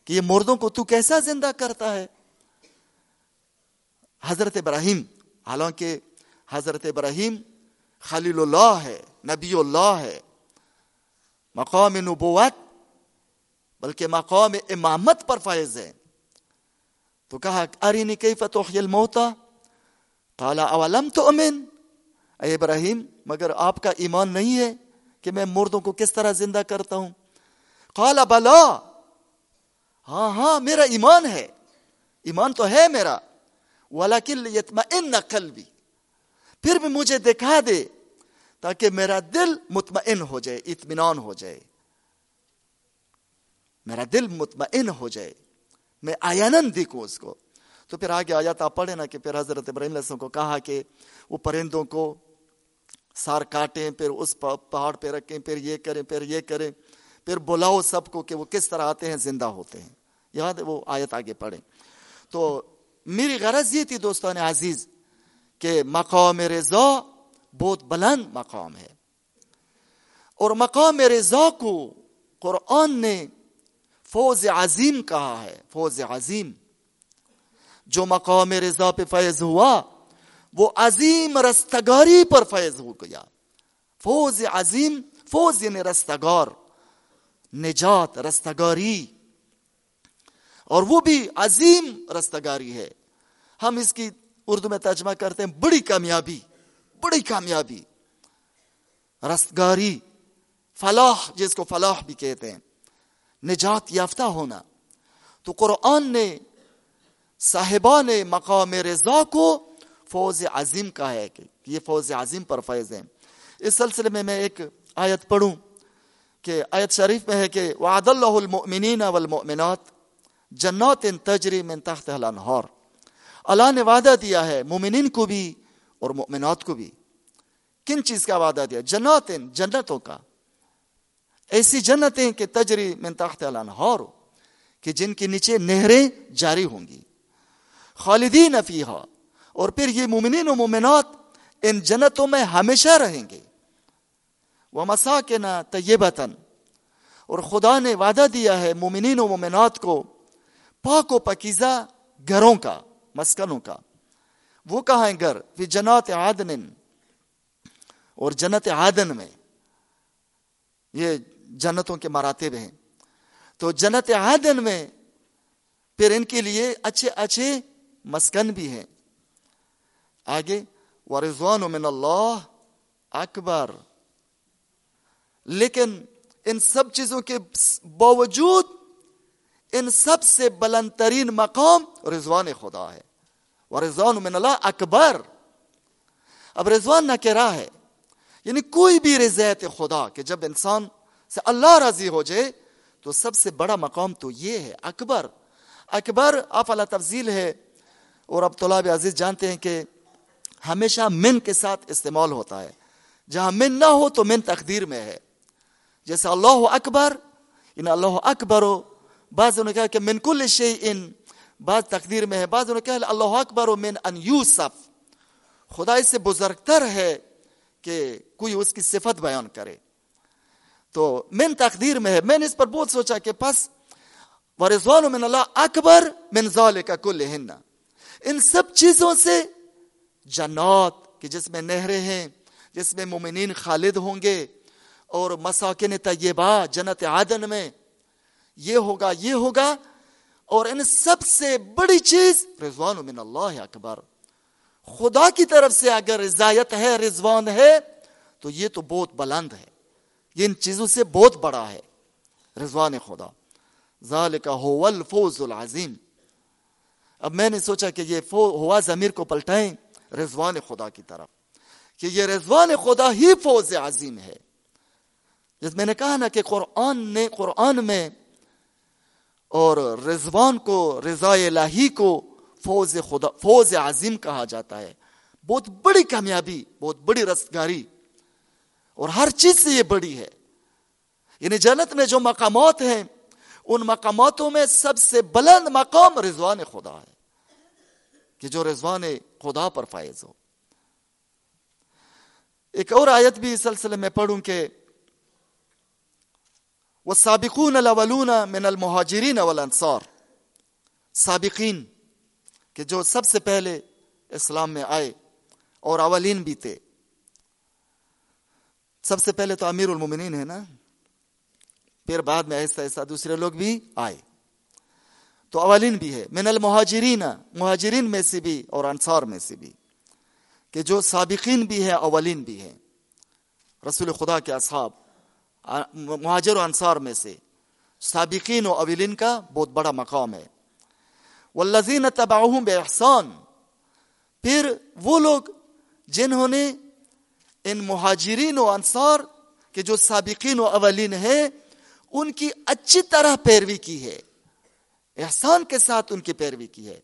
S1: کہ یہ مردوں کو تو کیسا زندہ کرتا ہے؟ حضرت ابراہیم، حالانکہ حضرت ابراہیم خلیل اللہ ہے، نبی اللہ ہے۔ مقام نبوت، بلکہ مقام امامت پر فائز ہے۔ تو کہا ارینی کیف تحیی الموتا قال اولم تؤمن؟ اے ابراہیم مگر آپ کا ایمان نہیں ہے کہ میں مردوں کو کس طرح زندہ کرتا ہوں؟ قال، بلا! ہاں ہاں میرا ایمان ہے، ایمان تو ہے میرا، ولیکن لیتمئن قلبی، پھر بھی مجھے دکھا دے تاکہ میرا دل مطمئن ہو جائے، اطمینان ہو جائے۔ میرا دل مطمئن ہو جائے۔ میں آیانن دیکھوں اس کو۔ تو پھر آگے آیا تھا پڑھے نا کہ پھر حضرت ابراہیم علیہ السلام کو کہا کہ وہ پرندوں کو سار کاٹیں، پھر اس پہاڑ پہ رکھیں، پھر یہ کریں، پھر یہ کریں، پھر بلاؤ سب کو کہ وہ کس طرح آتے ہیں، زندہ ہوتے ہیں۔ یاد ہے وہ آیت آگے پڑھیں۔ تو میری غرض یہ تھی دوستان عزیز کہ مقام رضا بہت بلند مقام ہے۔ اور مقام رضا کو قرآن نے فوز عظیم کہا ہے، فوز عظیم۔ جو مقام رضا پہ فیض ہوا، وہ عظیم رستگاری پر فیض ہو گیا۔ فوز عظیم، فوز یعنی رستگار، نجات، رستگاری۔ اور وہ بھی عظیم رستگاری ہے۔ ہم اس کی اردو میں ترجمہ کرتے ہیں، بڑی کامیابی بڑی کامیابی۔ رستگاری، فلاح، جس کو فلاح بھی کہتے ہیں۔ نجات یافتہ ہونا۔ تو قرآن نے صاحبان مقام رضا کو فوز عظیم کا ہے کہ یہ فوز عظیم پر فیض ہے اس سلسلے میں میں ایک آیت پڑھوں کہ آیت شریف میں ہے کہ وعد اللہ المؤمنین والمؤمنات جنات تجری من تحت الانہار۔ اللہ نے وعدہ دیا ہے مومنین کو بھی اور مؤمنات کو بھی۔ کن چیز کا وعدہ دیا؟ جنات، جنتوں کا۔ ایسی جنتیں کہ تجری من تحت الانہار کہ جن کے نیچے نہریں جاری ہوں گی۔ خالدین فیہا۔ اور پھر یہ مومنین و مومنات ان جنتوں میں ہمیشہ رہیں گے۔ وہ مساکن طیبتن اور خدا نے وعدہ دیا ہے مومنین و مومنات کو پاک و پکیزہ گھروں کا، مسکنوں کا۔ وہ کہاں ہیں گھر؟ فی جنات عادن اور جنت عادن میں۔ یہ جنتوں کے مراتب ہیں۔ تو جنت عادن میں پھر ان کے لیے اچھے اچھے مسکن بھی ہیں۔ آگے، ورضوان من اللہ اکبر۔ لیکن ان سب چیزوں کے باوجود ان سب سے بلند ترین مقام رضوان خدا ہے۔ رضوان من اللہ اکبر۔ اب رضوان نہ کہہ ہے یعنی کوئی بھی رضایت خدا کہ جب انسان سے اللہ راضی ہو جائے، تو سب سے بڑا مقام تو یہ ہے، اکبر۔ اکبر افلا تفضیل ہے۔ اور اب طلاب عزیز جانتے ہیں کہ ہمیشہ من کے ساتھ استعمال ہوتا ہے۔ جہاں من نہ ہو تو من تقدیر میں ہے۔ جیسے اللہ اکبر، ان اللہ اکبر ہو بعض نے کہا کہ من کل شی ان بعض تقدیر میں ہے، بعض نے کہا اللہ اکبر و من ان یوسف۔ خدا اس سے بزرگتر ہے کہ کوئی اس کی صفت بیان کرے۔ تو من تقدیر میں ہے۔ میں نے اس پر بہت سوچا کہ پس ورزوان من اللہ اکبر من ذالک کل ہن ان سب چیزوں سے جنات کہ جس میں نہریں ہیں، جس میں مومنین خالد ہوں گے اور مساکن طیبہ جنت عادن میں، یہ ہوگا یہ ہوگا۔ اور ان سب سے بڑی چیز رضوان من اللہ اکبر۔ خدا کی طرف سے اگر رضایت ہے، رضوان ہے، تو یہ تو بہت بلند ہے۔ یہ ان چیزوں سے بہت بڑا ہے۔ رضوان خدا۔ ذالک هو الفوز العظیم۔ اب میں نے سوچا کہ یہ ہوا ضمیر کو پلٹائیں رضوان خدا کی طرف۔ کہ یہ رضوان خدا ہی فوز عظیم ہے۔ جس میں نے کہا نا کہ قرآن نے، قرآن میں اور رضوان کو، رضا الہی کو فوز خدا، فوز عظیم کہا جاتا ہے۔ بہت بڑی کامیابی، بہت بڑی رستگاری۔ اور ہر چیز سے یہ بڑی ہے۔ یعنی جنت میں جو مقامات ہیں، ان مقاماتوں میں سب سے بلند مقام رضوان خدا ہے۔ کہ جو رضوان خدا پر فائز ہو۔ ایک اور آیت بھی اس سلسلے میں پڑھوں کہ وہ سابقون الاولون من المہاجرین والانصار سابقین، کہ جو سب سے پہلے اسلام میں آئے اور اولین بھی تھے۔ سب سے پہلے تو امیر المومنین ہے نا؟ پھر بعد میں ایسا ایسا دوسرے لوگ بھی آئے۔ تو اولین بھی ہے۔ من المہاجرین، مہاجرین میں سے بھی اور انصار میں سے بھی۔ کہ جو سابقین بھی ہے اولین بھی ہے رسول خدا کے اصحاب مہاجر و انصار میں سے۔ سابقین و اولین کا بہت بڑا مقام ہے۔ والذین تبعہم بے احسان پھر وہ لوگ جنہوں نے ان مہاجرین و انصار کے جو سابقین و اولین ہیں، ان کی اچھی طرح پیروی کی ہے۔ احسان کے ساتھ ان کی پیروی کی ہے۔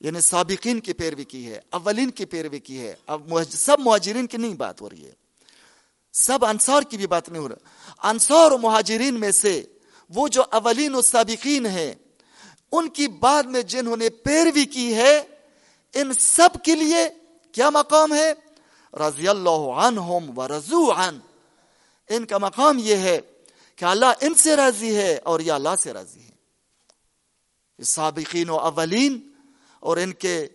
S1: یعنی سابقین کی پیروی کی ہے، اولین کی پیروی کی ہے۔ اب سب مہاجرین کی نہیں بات ہو رہی ہے۔ سب انصار کی بھی بات نہیں ہو رہا۔ انصار و مہاجرین میں سے وہ جو اولین و سابقین ہیں، ان کی بعد میں جنہوں نے پیروی کی ہے، ان سب کے لیے کیا مقام ہے؟ رضی اللہ عنہم و رضو عن ان کا مقام یہ ہے کہ اللہ ان سے راضی ہے اور یا اللہ سے راضی ہے۔ سابقین و اولین اور ان کے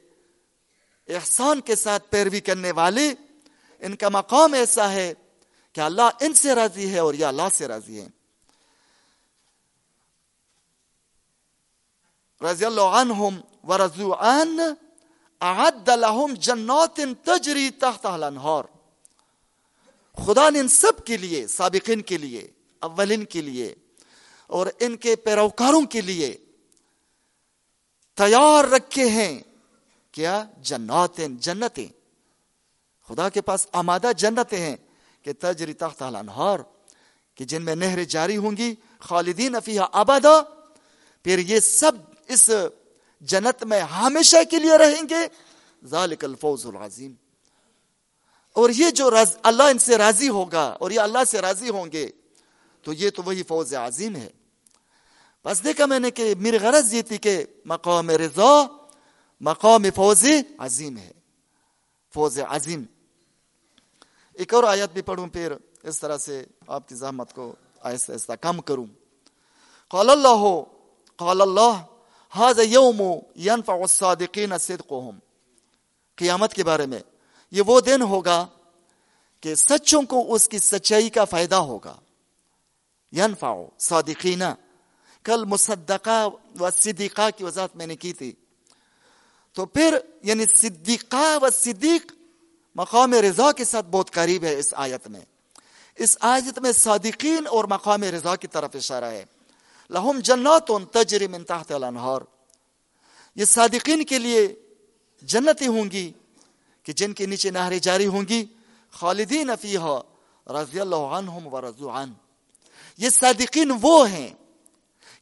S1: احسان کے ساتھ پیروی کرنے والے، ان کا مقام ایسا ہے کہ اللہ ان سے راضی ہے اور یا اللہ سے راضی ہے۔ رضی اللہ عنہم ورضو عن اعد لهم جنات تجری تحت الانہار خدا نے ان سب کے لیے، سابقین کے لیے، اولین کے لیے اور ان کے پیروکاروں کے لیے تیار رکھے ہیں کیا؟ جنات جنتیں. خدا کے پاس آمادہ جنتیں ہیں کہ تجری تخت الانہار، کہ جن میں نہر جاری ہوں گی، خالدین افیہ آبادا پھر یہ سب اس جنت میں ہمیشہ کے لیے رہیں گے۔ ذالک الفوز العظیم۔ اور یہ جو رز اللہ ان سے راضی ہوگا اور یہ اللہ سے راضی ہوں گے، تو یہ تو وہی فوز عظیم ہے۔ بس دیکھا میں نے کہ میری غرض یہ تھی کہ مقام رضا، مقام فوز عظیم ہے۔ فوز عظیم۔ ایک اور آیت بھی پڑھوں، پھر اس طرح سے آپ کی زحمت کو آہستہ آہستہ کم کروں۔ قال اللہ قال اللہ حاض یوم ينفع الصادقین صدقهم. قیامت کے بارے میں یہ وہ دن ہوگا کہ سچوں کو اس کی سچائی کا فائدہ ہوگا. ینفع صادقین. کل مصدقہ و صدیقہ کی وضاحت میں نے کی تھی. تو پھر یعنی صدیقہ و صدیق مقام رضا کے ساتھ بہت قریب ہے اس آیت میں. اس آیت میں صادقین اور مقام رضا کی طرف اشارہ ہے. لہم جنات تجری من تحت الانہار۔ یہ صادقین کے لیے جنتیں ہوں گی کہ جن کے نیچے نہریں جاری ہوں گی۔ خالدین فیہا رضی اللہ عنہم و رضو عن یہ صادقین وہ ہیں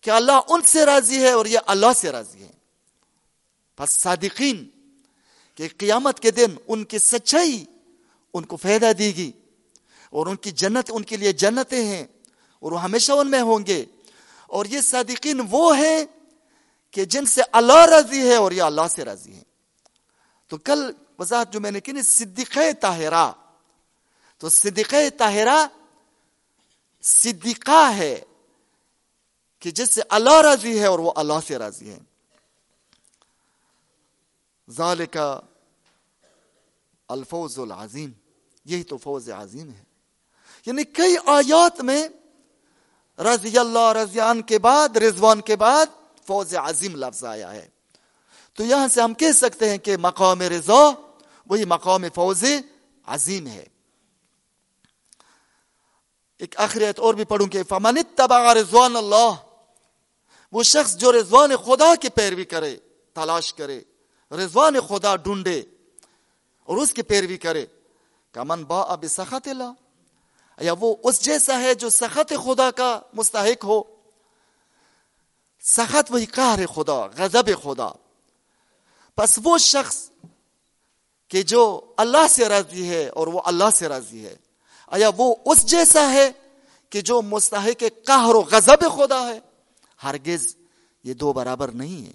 S1: کہ اللہ ان سے راضی ہے اور یہ اللہ سے راضی ہے۔ پس صادقین کہ قیامت کے دن ان کی سچائی ان کو فائدہ دے گی اور ان کی جنت، ان کے لیے جنتیں ہیں اور وہ ہمیشہ ان میں ہوں گے۔ اور یہ صادقین وہ ہیں کہ جن سے اللہ راضی ہے اور یہ اللہ سے راضی ہے تو کل وضاحت جو میں نے کی صدیق طاہرہ۔ تو صدیق طاہرہ صدیقہ ہے کہ جس سے اللہ راضی ہے اور وہ اللہ سے راضی ہے ذالک الفوز العظیم، یہی تو فوز عظیم ہے۔ یعنی کئی آیات میں رضی اللہ رضیان کے بعد، رضوان کے بعد فوز عظیم لفظ آیا ہے۔ تو یہاں سے ہم کہہ سکتے ہیں کہ مقام رضا، وہی مقام فوز عظیم ہے۔ ایک آخریت اور بھی پڑھوں کہ فمن اتبع رضوان اللہ وہ شخص جو رضوان خدا کی پیروی کرے، تلاش کرے، رضوان خدا ڈھونڈے اور اس کی پیروی کرے، کمن با اب سخت اللہ۔ یا وہ اس جیسا ہے جو سخت خدا کا مستحق ہو۔ سخت وہی قہر خدا، غضب خدا۔ پس وہ شخص کہ جو اللہ سے راضی ہے اور وہ اللہ سے راضی ہے۔ آیا وہ اس جیسا ہے کہ جو مستحق قہر و غضب خدا ہے۔ ہرگز یہ دو برابر نہیں ہے۔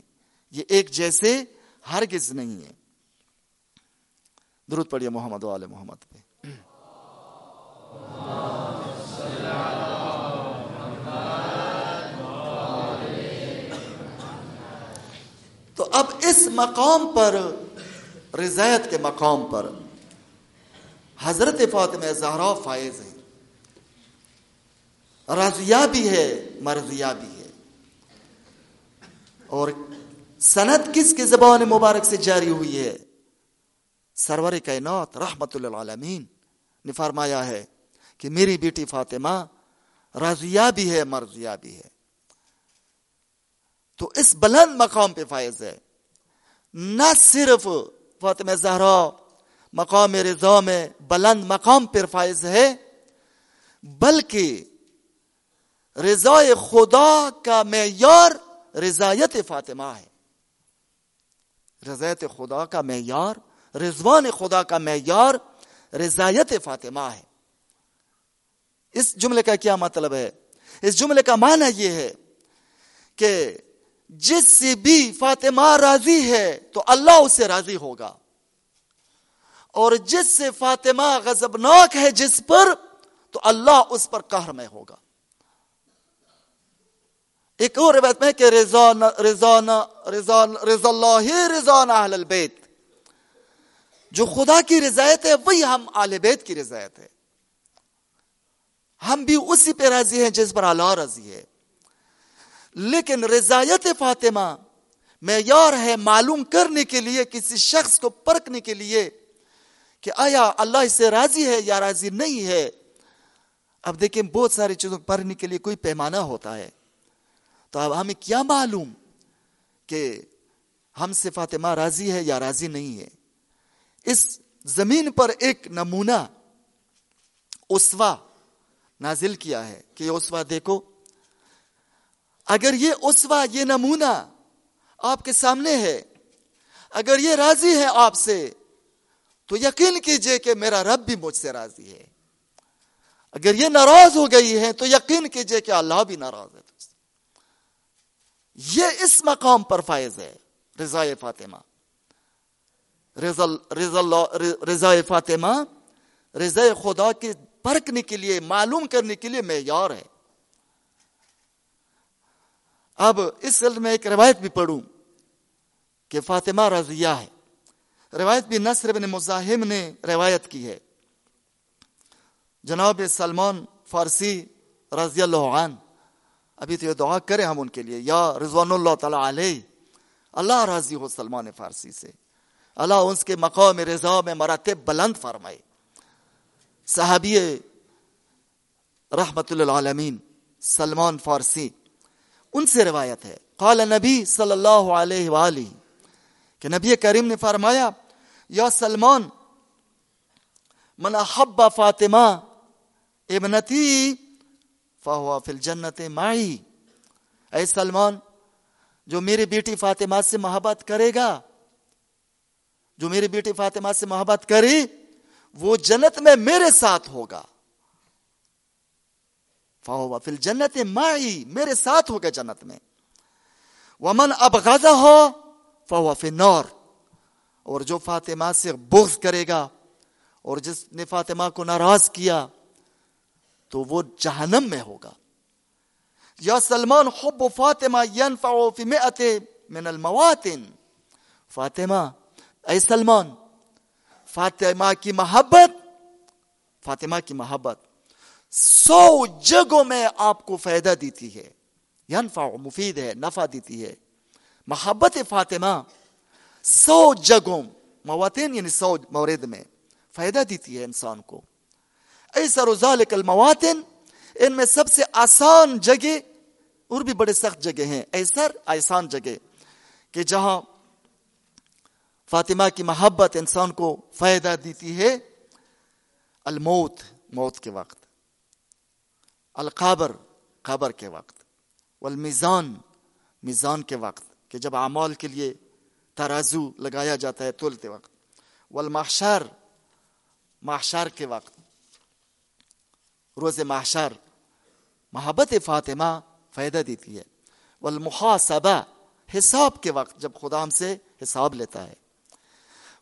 S1: یہ ایک جیسے ہرگز نہیں ہے۔ درود پڑھیے محمد وال محمد۔ پہ تو اب اس مقام پر، رضایت کے مقام پر حضرت فاطمہ زہرا فائز ہے رضیا بھی ہے مرضیا بھی ہے۔ اور سند کس کی زبان مبارک سے جاری ہوئی ہے؟ سرور کائنات رحمت للعالمین نے فرمایا ہے کہ میری بیٹی فاطمہ رضیا بھی ہے مرضیا بھی ہے۔ تو اس بلند مقام پہ فائز ہے۔ نہ صرف فاطمہ زہرا مقام رضا میں بلند مقام پر فائز ہے، بلکہ رضا خدا کا معیار رضایت فاطمہ ہے۔ رضایت خدا کا معیار، رضوان خدا کا معیار رضایت فاطمہ ہے۔ اس جملے کا کیا مطلب ہے؟ اس جملے کا معنی یہ ہے کہ جس سے بھی فاطمہ راضی ہے تو اللہ اس سے راضی ہوگا۔ اور جس سے فاطمہ غزبناک ہے جس پر تو اللہ اس پر قہر میں ہوگا۔ ایک اور روایت میں کہ رضا رضا رضا رضا اللہ رضان اہل البیت۔ جو خدا کی رضایت ہے، وہی ہم آل بیت کی رضایت ہے۔ ہم بھی اسی پہ راضی ہیں جس پر اللہ رضی ہے۔ لیکن رضایت فاطمہ، معیار ہے معلوم کرنے کے لیے، کسی شخص کو پرکھنے کے لیے کہ آیا اللہ اس سے راضی ہے یا راضی نہیں ہے۔ اب دیکھیں بہت ساری چیزوں پڑھنے کے لیے کوئی پیمانہ ہوتا ہے۔ تو اب ہمیں کیا معلوم کہ ہم سے فاطمہ راضی ہے یا راضی نہیں ہے؟ اس زمین پر ایک نمونہ اسوا نازل کیا ہے کہ اسوا دیکھو۔ اگر یہ اسوا یہ نمونہ آپ کے سامنے ہے، اگر یہ راضی ہے آپ سے، تو یقین کیجیے کہ میرا رب بھی مجھ سے راضی ہے۔ اگر یہ ناراض ہو گئی ہے، تو یقین کیجیے کہ اللہ بھی ناراض ہے۔ یہ اس مقام پر فائز ہے، رضا فاطمہ۔ رضا فاطمہ، رضا خدا کے پرکھنے کے لیے، معلوم کرنے کے لیے معیار ہے۔ اب اس سلسلے میں ایک روایت بھی پڑھوں کہ فاطمہ رضیہ ہے۔ روایت بھی نصر بن مزاحم نے روایت کی ہے۔ جناب سلمان فارسی رضی اللہ عنہ، ابھی تو یہ دعا کریں ہم ان کے لیے۔ یا رضوان اللہ تعالی علیہ، اللہ راضی ہو سلمان فارسی سے۔ اللہ اس کے مقام رضا میں مراتب بلند فرمائے۔ صحابی رحمت العالمین سلمان فارسی، ان سے روایت ہے۔ قال نبی صلی اللہ علیہ وآلہ، کہ نبی کریم نے فرمایا، یا سلمان، من احب فاطمہ ابنتی، فہو فی الجنت معی۔ اے سلمان، جو میری بیٹی فاطمہ سے محبت کرے گا، جو میری بیٹی فاطمہ سے محبت کری وہ جنت میں میرے ساتھ ہوگا۔ فہو فی الجنت معی میرے ساتھ ہوگا جنت میں۔ ومن ابغضہ ہو فہو فی اور جو فاطمہ سے بغض کرے گا، اور جس نے فاطمہ کو ناراض کیا، تو وہ جہنم میں ہوگا۔ یا سلمان، حب فاطمہ ينفع فی من المواتن۔ فاطمہ، اے سلمان فاطمہ کی محبت فاطمہ کی محبت سو جگہوں میں آپ کو فائدہ دیتی ہے. ینفع مفید ہے، نفع دیتی ہے. محبت فاطمہ سو جگہوں مواتین یعنی سو مورد میں فائدہ دیتی ہے انسان کو. ایسر ذالک المواتن ان میں سب سے آسان جگہ اور بھی بڑے سخت جگہ ہیں. ایسر آسان جگہ کہ جہاں فاطمہ کی محبت انسان کو فائدہ دیتی ہے الموت، موت کے وقت۔ القابر قبر کے وقت۔ والمیزان، میزان کے وقت، کہ جب اعمال کے لیے ترازو لگایا جاتا ہے تولتے وقت۔ والمحشر، محشر کے وقت۔ روز محشر، محبت فاطمہ فائدہ دیتی ہے۔ والمحاسبہ، حساب کے وقت، جب خدا ہم سے حساب لیتا ہے۔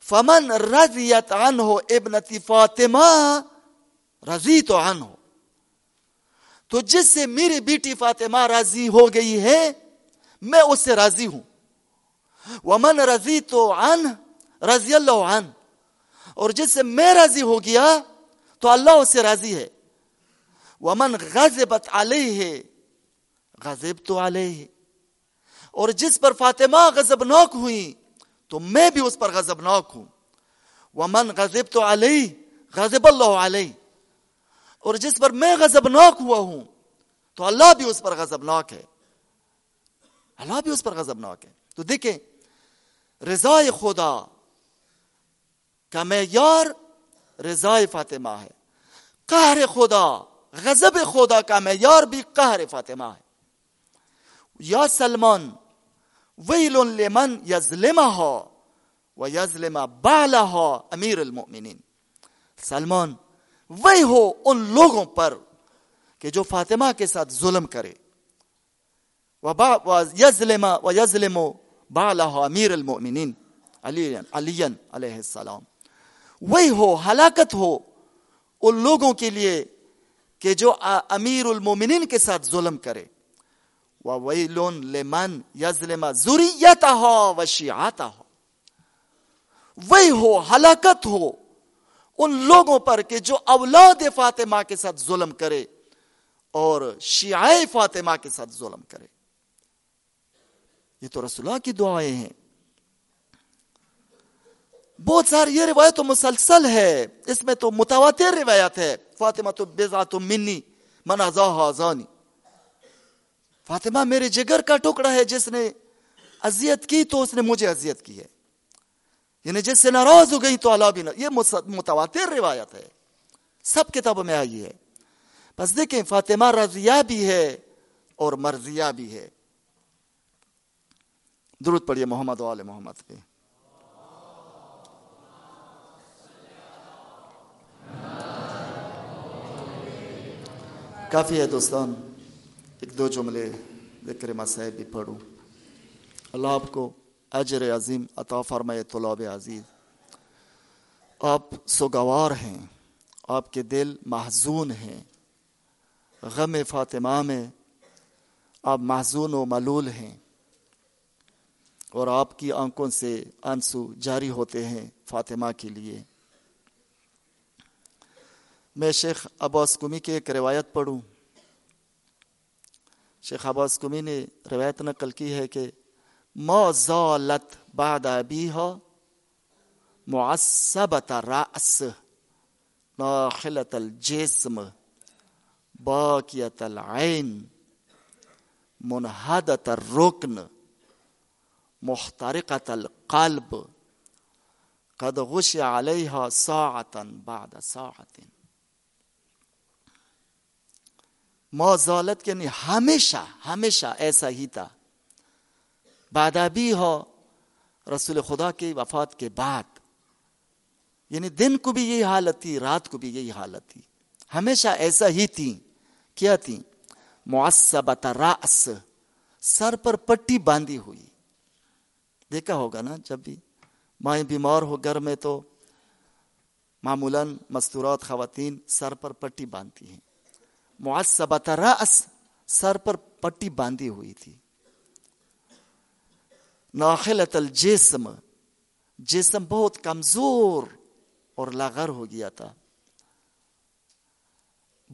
S1: فمن رضیت عنہ ابنتی فاطمہ رضی تو عنہ تو جس سے میری بیٹی فاطمہ راضی ہو گئی ہے، میں اس سے راضی ہوں۔ ومن رضی تو عن رضی اللہ عن اور جس سے میں راضی ہو گیا، تو اللہ اس سے راضی ہے۔ ومن غضبت علیہ غضب تو علیہ اور جس پر فاطمہ غضبناک ہوئی تو میں بھی اس پر غضبناک ہوں۔ ومن غضب تو علیہ غضب اللہ علیہ اور جس پر میں غضبناک ہوا ہوں، تو اللہ بھی اس پر غضبناک ہے۔ اللہ بھی اس پر غضبناک ہے۔ تو دیکھیں رضا خدا کا معیار رضا فاطمہ ہے۔ قہر خدا، غضب خدا کا معیار بھی قہر فاطمہ ہے۔ یا سلمان ویل لمن یظلمہ و یظلم بالہ امیر المؤمنین۔ سلمان وہی ہو ان لوگوں پر کہ جو فاطمہ کے ساتھ ظلم کرے۔ یظلم و یظلم بالہ امیر المؤمنین علی علیہ السلام۔ وہی ہو ہلاکت ہو ان لوگوں کے لیے کہ جو امیر المومنین کے ساتھ ظلم کرے۔ وَوَيْلٌ لِمَنْ يَظْلِمَ ذُرِيَّتَهَا وَشِعَاتَهَا وہی ہو، ہلاکت ہو ان لوگوں پر کہ جو اولاد فاطمہ کے ساتھ ظلم کرے اور شیعہ فاطمہ کے ساتھ ظلم کرے۔ یہ تو رسول اللہ کی دعائیں ہیں۔ بہت ساری یہ روایت تو مسلسل ہے۔ اس میں تو متواتر روایت ہے۔ فاطمہ تو بزعت منی من ازاہ آزانی فاطمہ میرے جگر کا ٹکڑا ہے جس نے اذیت کی تو اس نے مجھے اذیت کی ہے۔ یعنی جس سے ناراض ہو گئی تو اللہ بھی یہ متواتر روایت ہے۔ سب کتابوں میں آئی ہے۔ بس دیکھیں، فاطمہ رضیہ بھی ہے اور مرضیہ بھی ہے۔ درود پڑھیے محمد وال محمد پہ۔ کافی ہے دوستان۔ ایک دو جملے ذکر مسائب بھی پڑھوں۔ اللہ آپ کو اجر عظیم عطا فرمائے طلاب عزیز۔ آپ سگوار ہیں، آپ کے دل محزون ہیں۔ غم فاطمہ میں آپ محزون و ملول ہیں۔ اور آپ کی آنکھوں سے آنسو جاری ہوتے ہیں فاطمہ کے لیے۔ میں شیخ عباس کمی کی ایک روایت پڑھوں۔ شیخ عباس کمی نے روایت نقل کی ہے کہ ما زالت بعد ابیها معصبت رأس، ناخلت الجسم باقیت العین منحدت الرکن محترقت القلب، قد غشی علیها ساعتا بعد ساعت ما زالت یعنی ہمیشہ ہمیشہ ایسا ہی تھا۔ بعد ابھی ہو، رسول خدا کی وفات کے بعد یعنی دن کو بھی یہی حالت تھی، رات کو بھی یہی حالت تھی۔ ہمیشہ ایسا ہی تھی۔ کیا تھی؟ معصبت راس سر پر پٹی باندھی ہوئی۔ دیکھا ہوگا نا، جب بھی مائیں بیمار ہو، گھر میں تو معمولاً مستورات، خواتین سر پر پٹی باندھتی ہیں۔ معصبت راس سر پر پٹی باندھی ہوئی تھی۔ ناخلت الجسم، جسم بہت کمزور اور لاغر ہو گیا تھا۔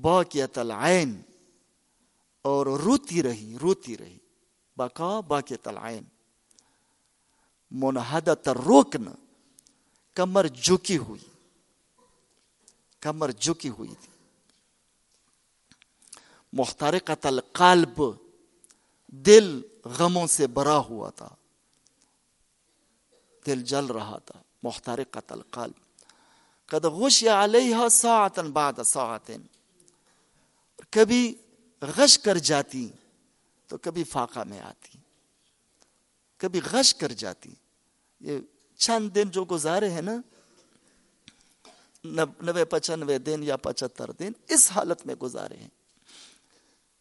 S1: باقیت العین اور روتی رہی روتی رہی۔ بقا باقیت العین۔ منحدت الرکن، کمر جھکی ہوئی۔ کمر جھکی ہوئی تھی۔ محترقت القلب. دل غموں سے بھرا ہوا تھا. دل جل رہا تھا. مختار قتل قلب قد غش علیہ ساعتن بعد ساعتن کبھی غش کر جاتی، تو کبھی فاقہ میں آتی. کبھی غش کر جاتی. یہ چند دن جو گزارے ہیں نا نوے پچانوے دن یا پچہتر دن، اس حالت میں گزارے ہیں.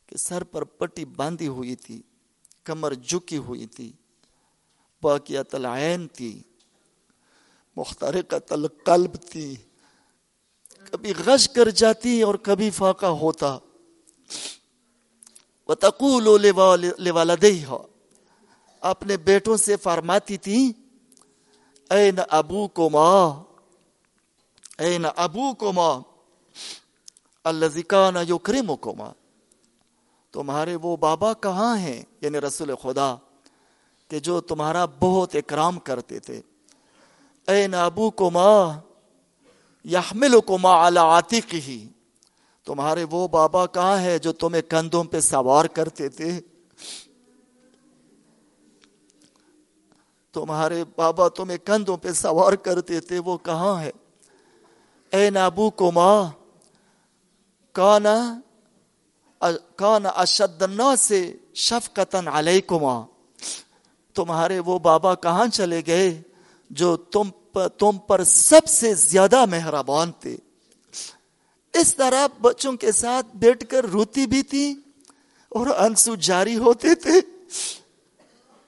S1: کہ سر پر پٹی باندھی ہوئی تھی، کمر جھکی ہوئی تھی باقیت العین تھی مخترقت القلب تھی۔ کبھی غش کر جاتی اور کبھی فاقہ ہوتا۔ وَتَقُولُ لِوَالَدَيْهَا۔ اپنے بیٹوں سے فرماتی تھی این ابو کو ماں این ابو کو ماں اللہ زکان یکرم کو ماں تمہارے وہ بابا کہاں ہیں؟ یعنی رسول خدا، کہ جو تمہارا بہت اکرام کرتے تھے۔ اے نابو کو ماں یحمل کو ماں ہی تمہارے وہ بابا کہاں ہے جو تمہیں کندھوں پہ سوار کرتے تھے؟ تمہارے بابا تمہیں کندھوں پہ سوار کرتے تھے، وہ کہاں ہے اے نابو کو ماں کانا کانا اشدنا سے شفقتن علیکما تمہارے وہ بابا کہاں چلے گئے جو تم پر تم پر سب سے زیادہ مہربان تھے؟ اس طرح بچوں کے ساتھ بیٹھ کر روتی بھی تھی اور انسو جاری ہوتے تھے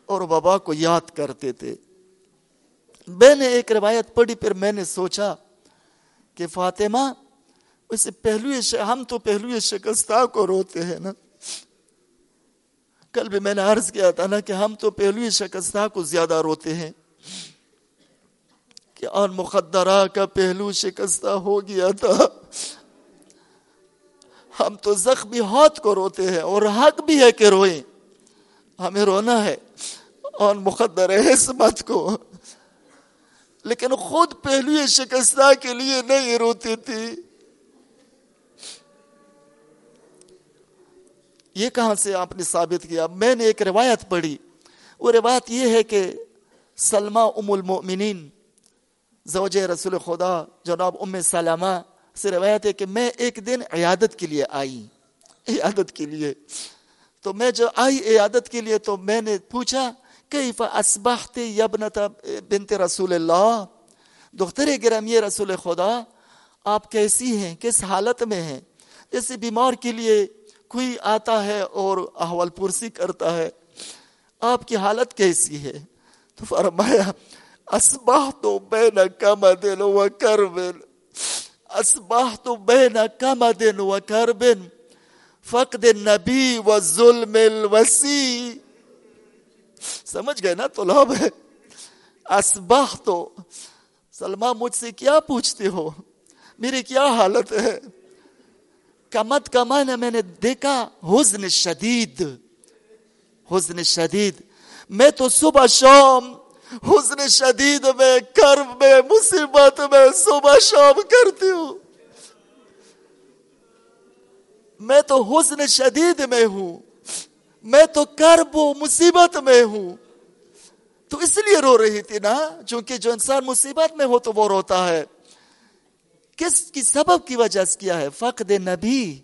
S1: اور بابا کو یاد کرتے تھے۔ میں نے ایک روایت پڑھی، پھر میں نے سوچا کہ فاطمہ اسے پہلو ہم تو پہلو شکستہ کو روتے ہیں نا۔ کل بھی میں نے عرض کیا تھا نا کہ ہم تو پہلو شکستہ کو زیادہ روتے ہیں۔ کہ اور مقدرہ کا پہلو شکستہ ہو گیا تھا۔ ہم تو زخمی ہاتھ کو روتے ہیں اور حق بھی ہے کہ روئیں۔ ہمیں رونا ہے اور مقدر حسمت کو۔ لیکن خود پہلو شکستہ کے لیے نہیں روتی تھی۔ یہ کہاں سے آپ نے ثابت کیا؟ میں نے ایک روایت پڑھی۔ وہ روایت یہ ہے کہ سلمہ ام المؤمنین، زوج رسول خدا، جناب ام سلمہ سے روایت ہے کہ میں ایک دن عیادت کے لیے آئی۔ عیادت کے لیے۔ تو میں جو آئی عیادت کے لیے تو میں نے پوچھا، کیف اسبحت یبنت بنت رسول اللہ؟ دختر گرامی رسول خدا، آپ کیسی ہیں؟ کس حالت میں ہیں؟ جیسے بیمار کے لیے کوئی آتا ہے اور احوال پرسی کرتا ہے، آپ کی حالت کیسی ہے؟ تو فرمایا اسباہ تو بین کمدن و کربن۔ اسباہ تو بین کمدن و کربن۔ فقد النبی و ظلم الوسی۔ سمجھ گئے نا طلاب؟ ہے اسباہ تو، سلمہ مجھ سے کیا پوچھتے ہو؟ میری کیا حالت ہے؟ کمت کمان میں نے دیکھا حزن شدید حزن شدید۔ میں تو صبح شام حزن شدید میں کرب میں، مصیبت میں صبح شام کرتی ہوں۔ میں تو حزن شدید میں ہوں، میں تو کرب و مصیبت میں ہوں۔ تو اس لیے رو رہی تھی نا، چونکہ جو انسان مصیبت میں ہو تو وہ روتا ہے۔ کس کی سبب کی وجہ سے کیا ہے؟ فقد نبی۔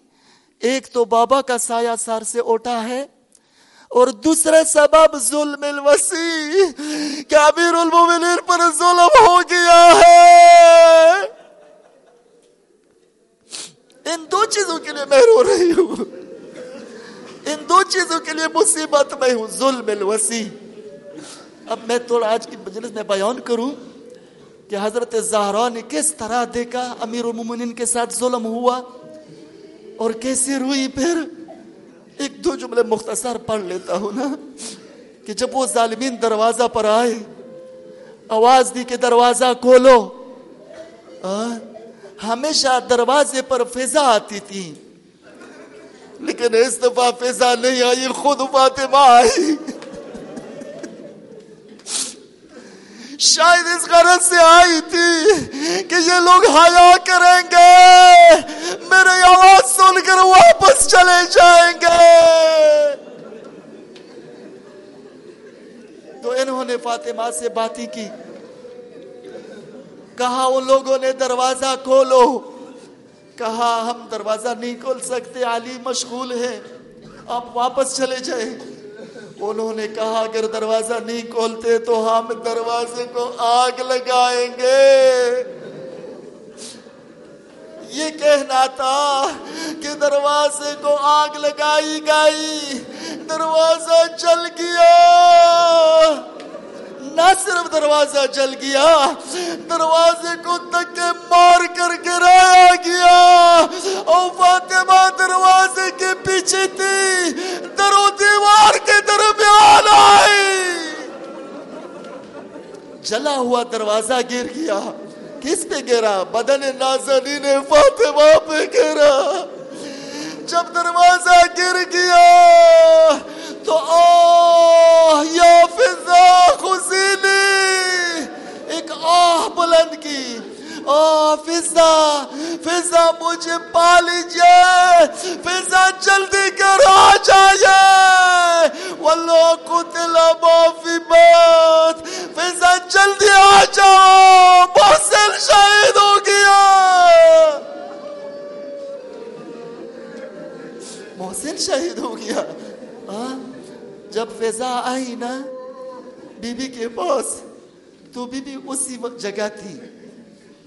S1: ایک تو بابا کا سایہ سار سے اوٹا ہے اور دوسرا سبب ظلم الوسی، کہ امیر المومنین پر ظلم ہو گیا ہے۔ ان دو چیزوں کے لیے میں رو رہی ہوں۔ ان دو چیزوں کے لیے مصیبت میں ہوں، ظلم الوسی۔ اب میں تھوڑا آج کی مجلس میں بیان کروں۔ کہ حضرت زہرا نے کس طرح دیکھا امیر المومنین کے ساتھ ظلم ہوا اور کیسے روئی پھر ایک دو جملے مختصر پڑھ لیتا ہوں نا کہ جب وہ ظالمین دروازہ پر آئے، آواز دی کہ دروازہ کھولو۔ ہمیشہ دروازے پر فضا آتی تھی۔ لیکن اس دفعہ فضا نہیں آئی، خود فاطمہ آئی۔ شاید اس غرض سے آئی تھی کہ یہ لوگ حیا کریں گے۔ میرے آواز سن کر واپس چلے جائیں گے۔ تو انہوں نے فاطمہ سے باتیں کی۔ کہا، ان لوگوں نے دروازہ کھولو۔ کہا، ہم دروازہ نہیں کھول سکتے، علی مشغول ہے آپ واپس چلے جائیں۔ انہوں نے کہا اگر دروازہ نہیں کھولتے تو ہم دروازے کو آگ لگائیں گے۔ یہ کہنا تھا کہ دروازے کو آگ لگائی گئی، دروازہ چل گیا۔ نہ صرف دروازہ جل گیا، دروازے کو تک مار کر گرایا گیا۔ اور فاطمہ، دروازے کے پیچھے تھی، در و دیوار کے درمیان آئی۔ جلا ہوا دروازہ گر گیا۔ کس پہ گرا؟ بدن نازنی نے فاطمہ پہ گرا۔ جب دروازہ گر گیا تو آہ یا فضا خزینی، ایک آہ بلند کی۔ آہ فضا فضا مجھے پا لیجیے، فضا جلدی کر آ جائے۔ واللہ قتل ما فی بات فضا جلدی آ جاؤ محسن شہید ہو گیا۔ محسن شہید ہو گیا۔ ہاں جب فضا آئی نا بی بی کے پاس تو بی بی اسی وقت جگہ تھی۔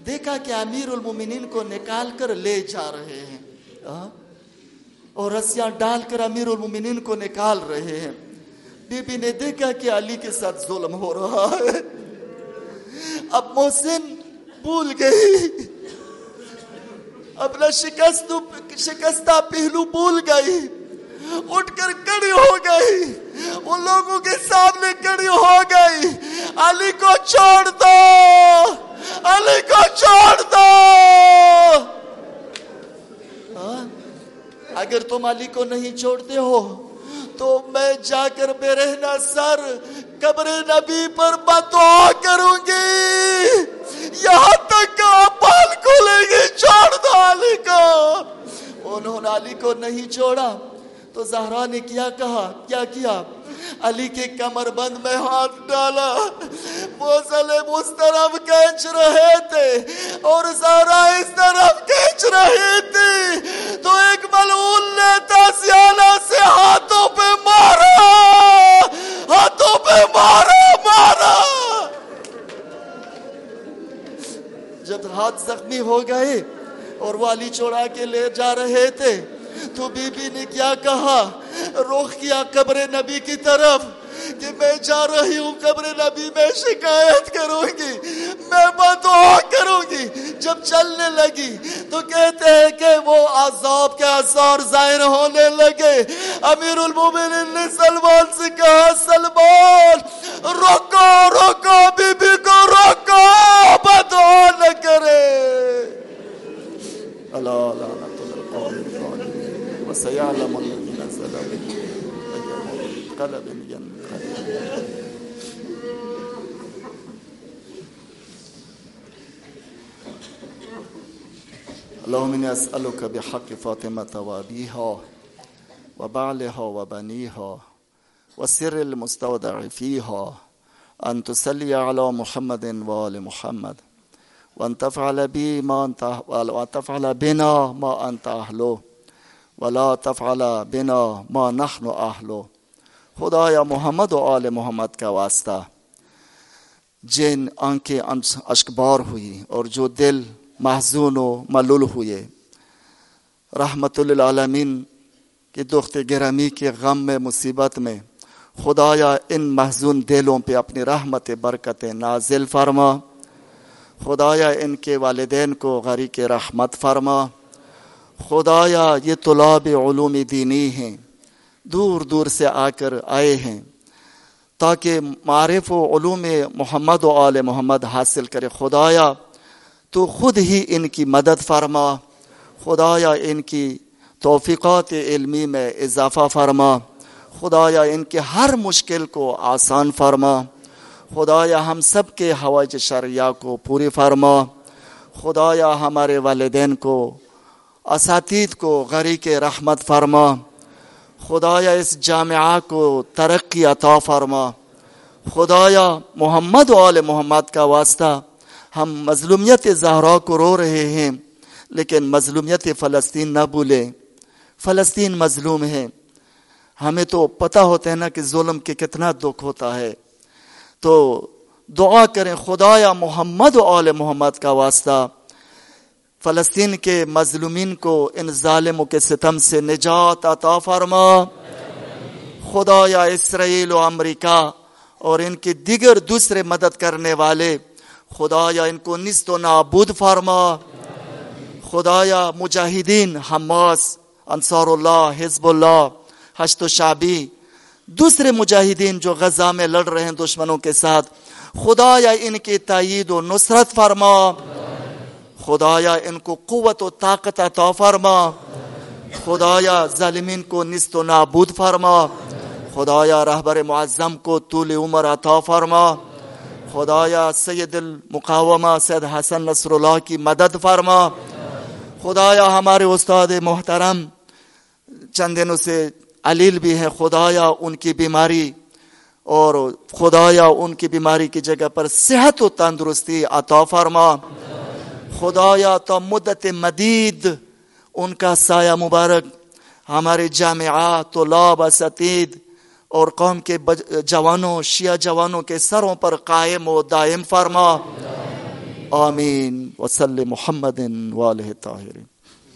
S1: دیکھا کہ امیر المومنین کو نکال کر لے جا رہے ہیں۔ اور رسیاں ڈال کر امیر المومنین کو نکال رہے ہیں۔ بی بی نے دیکھا کہ علی کے ساتھ ظلم ہو رہا ہے۔ اب محسن بھول گئی۔ اپنا شکست، شکستہ پہلو بھول گئی۔ اٹھ کر کڑی ہو گئی۔ ان لوگوں کے سامنے کڑی ہو گئی۔ علی کو چھوڑ دو۔ علی کو چھوڑ دو۔ ہاں؟ اگر تم علی کو نہیں چھوڑتے ہو، تو میں جا کر بے رہنا سر قبر نبی پر بدعا کروں گی یہاں تک کہ آپ بال کھولیں گے چھوڑ دو علی کو انہوں نے علی کو نہیں چھوڑا تو زہرا نے کیا کہا؟ کیا کیا؟ علی کے کمر بند میں ہاتھ ڈالا۔ وہ ظلم اس طرف کھینچ رہے تھے اور زہرا اس طرف کھینچ رہی تھی تو ایک ملعون نے تاسیانہ سے ہاتھوں پہ مارا۔ ہاتھوں پہ مارا مارا۔ جب ہاتھ زخمی ہو گئے اور وہ علی چوڑا کے لے جا رہے تھے تو بی بی نے کیا کہا روخ کیا قبر نبی کی طرف کہ میں جا رہی ہوں قبر نبی میں شکایت کروں گی میں بدعا کروں گی جب چلنے لگی تو کہتے ہیں کہ وہ عذاب کے اثار ظاہر ہونے لگے امیر المومنین نے سلمان سے کہا سلمان روکو روکو بی بی کو روکو بدعا نہ کرے اللہ اللہ وسيعلم الذين ظلموا قلب اللهم اني اسالك بحق فاطمه وابيها وبعلها وبنيها والسر المستودع فيها ان تسلي على محمد وال محمد وان تفعل بي ما انت وان تفعل بنا ما انت اهله ولا تفعل بنا ما نحن اہلو خدا یا محمد و آل محمد کا واسطہ۔ جن آنکھیں اشکبار ہوئی اور جو دل محزون و ملول ہوئے۔ رحمت للعالمین کی دخت گرمی کے غم میں، مصیبت میں۔ خدایا ان محزون دلوں پہ اپنی رحمت برکت نازل فرما۔ خدایا ان کے والدین کو غری کے رحمت فرما۔ خدایا، یہ طلاب علوم دینی ہیں، دور دور سے آ کر آئے ہیں، تاکہ معرف و علوم محمد و آل محمد حاصل کرے۔ خدایا، تو خود ہی ان کی مدد فرما۔ خدایا، ان کی توفیقات علمی میں اضافہ فرما۔ خدایا، ان کے ہر مشکل کو آسان فرما۔ خدایا، ہم سب کے حوائج شریعہ کو پوری فرما۔ خدایا، ہمارے والدین کو اساتید کو غری کے رحمت فرما۔ خدایا اس جامعہ کو ترقی عطا فرما۔ خدایا محمد و آل محمد کا واسطہ۔ ہم مظلومیت زہرا کو رو رہے ہیں، لیکن مظلومیت فلسطین نہ بھولیں فلسطین مظلوم ہے۔ ہمیں تو پتہ ہوتا ہے نا کہ ظلم کے کتنا دکھ ہوتا ہے۔ تو دعا کریں خدایا محمد و آل محمد کا واسطہ۔ فلسطین کے مظلومین کو ان ظالموں کے ستم سے نجات عطا فرما۔ خدا یا اسرائیل و امریکہ اور ان کی دیگر دوسرے مدد کرنے والے، خدا یا ان کو نست و نابود فرما۔ خدا یا مجاہدین، حماس، انصار اللہ، حزب اللہ حشت و شابی دوسرے مجاہدین جو غزہ میں لڑ رہے ہیں دشمنوں کے ساتھ، خدا یا ان کی تائید و نصرت فرما۔ خدایا، ان کو قوت و طاقت عطا فرما۔ خدایا، ظالمین کو نست و نابود فرما۔ خدایا، رہبر معظم کو طول عمر عطا فرما۔ خدایا، سید المقامہ سید حسن نصر اللہ کی مدد فرما۔ خدایا، ہمارے استاد محترم، چند دنوں سے علیل بھی ہیں خدایا، ان کی بیماری اور خدایا، ان کی بیماری کی جگہ پر صحت و تندرستی عطا فرما۔ خدایا، تا مدت مدید ان کا سایہ مبارک ہمارے جامعہ طلاب اساتید اور قوم کے جوانوں، شیعہ جوانوں کے سروں پر قائم و دائم فرما۔ آمین۔ وسلم محمد والہ طاہرین۔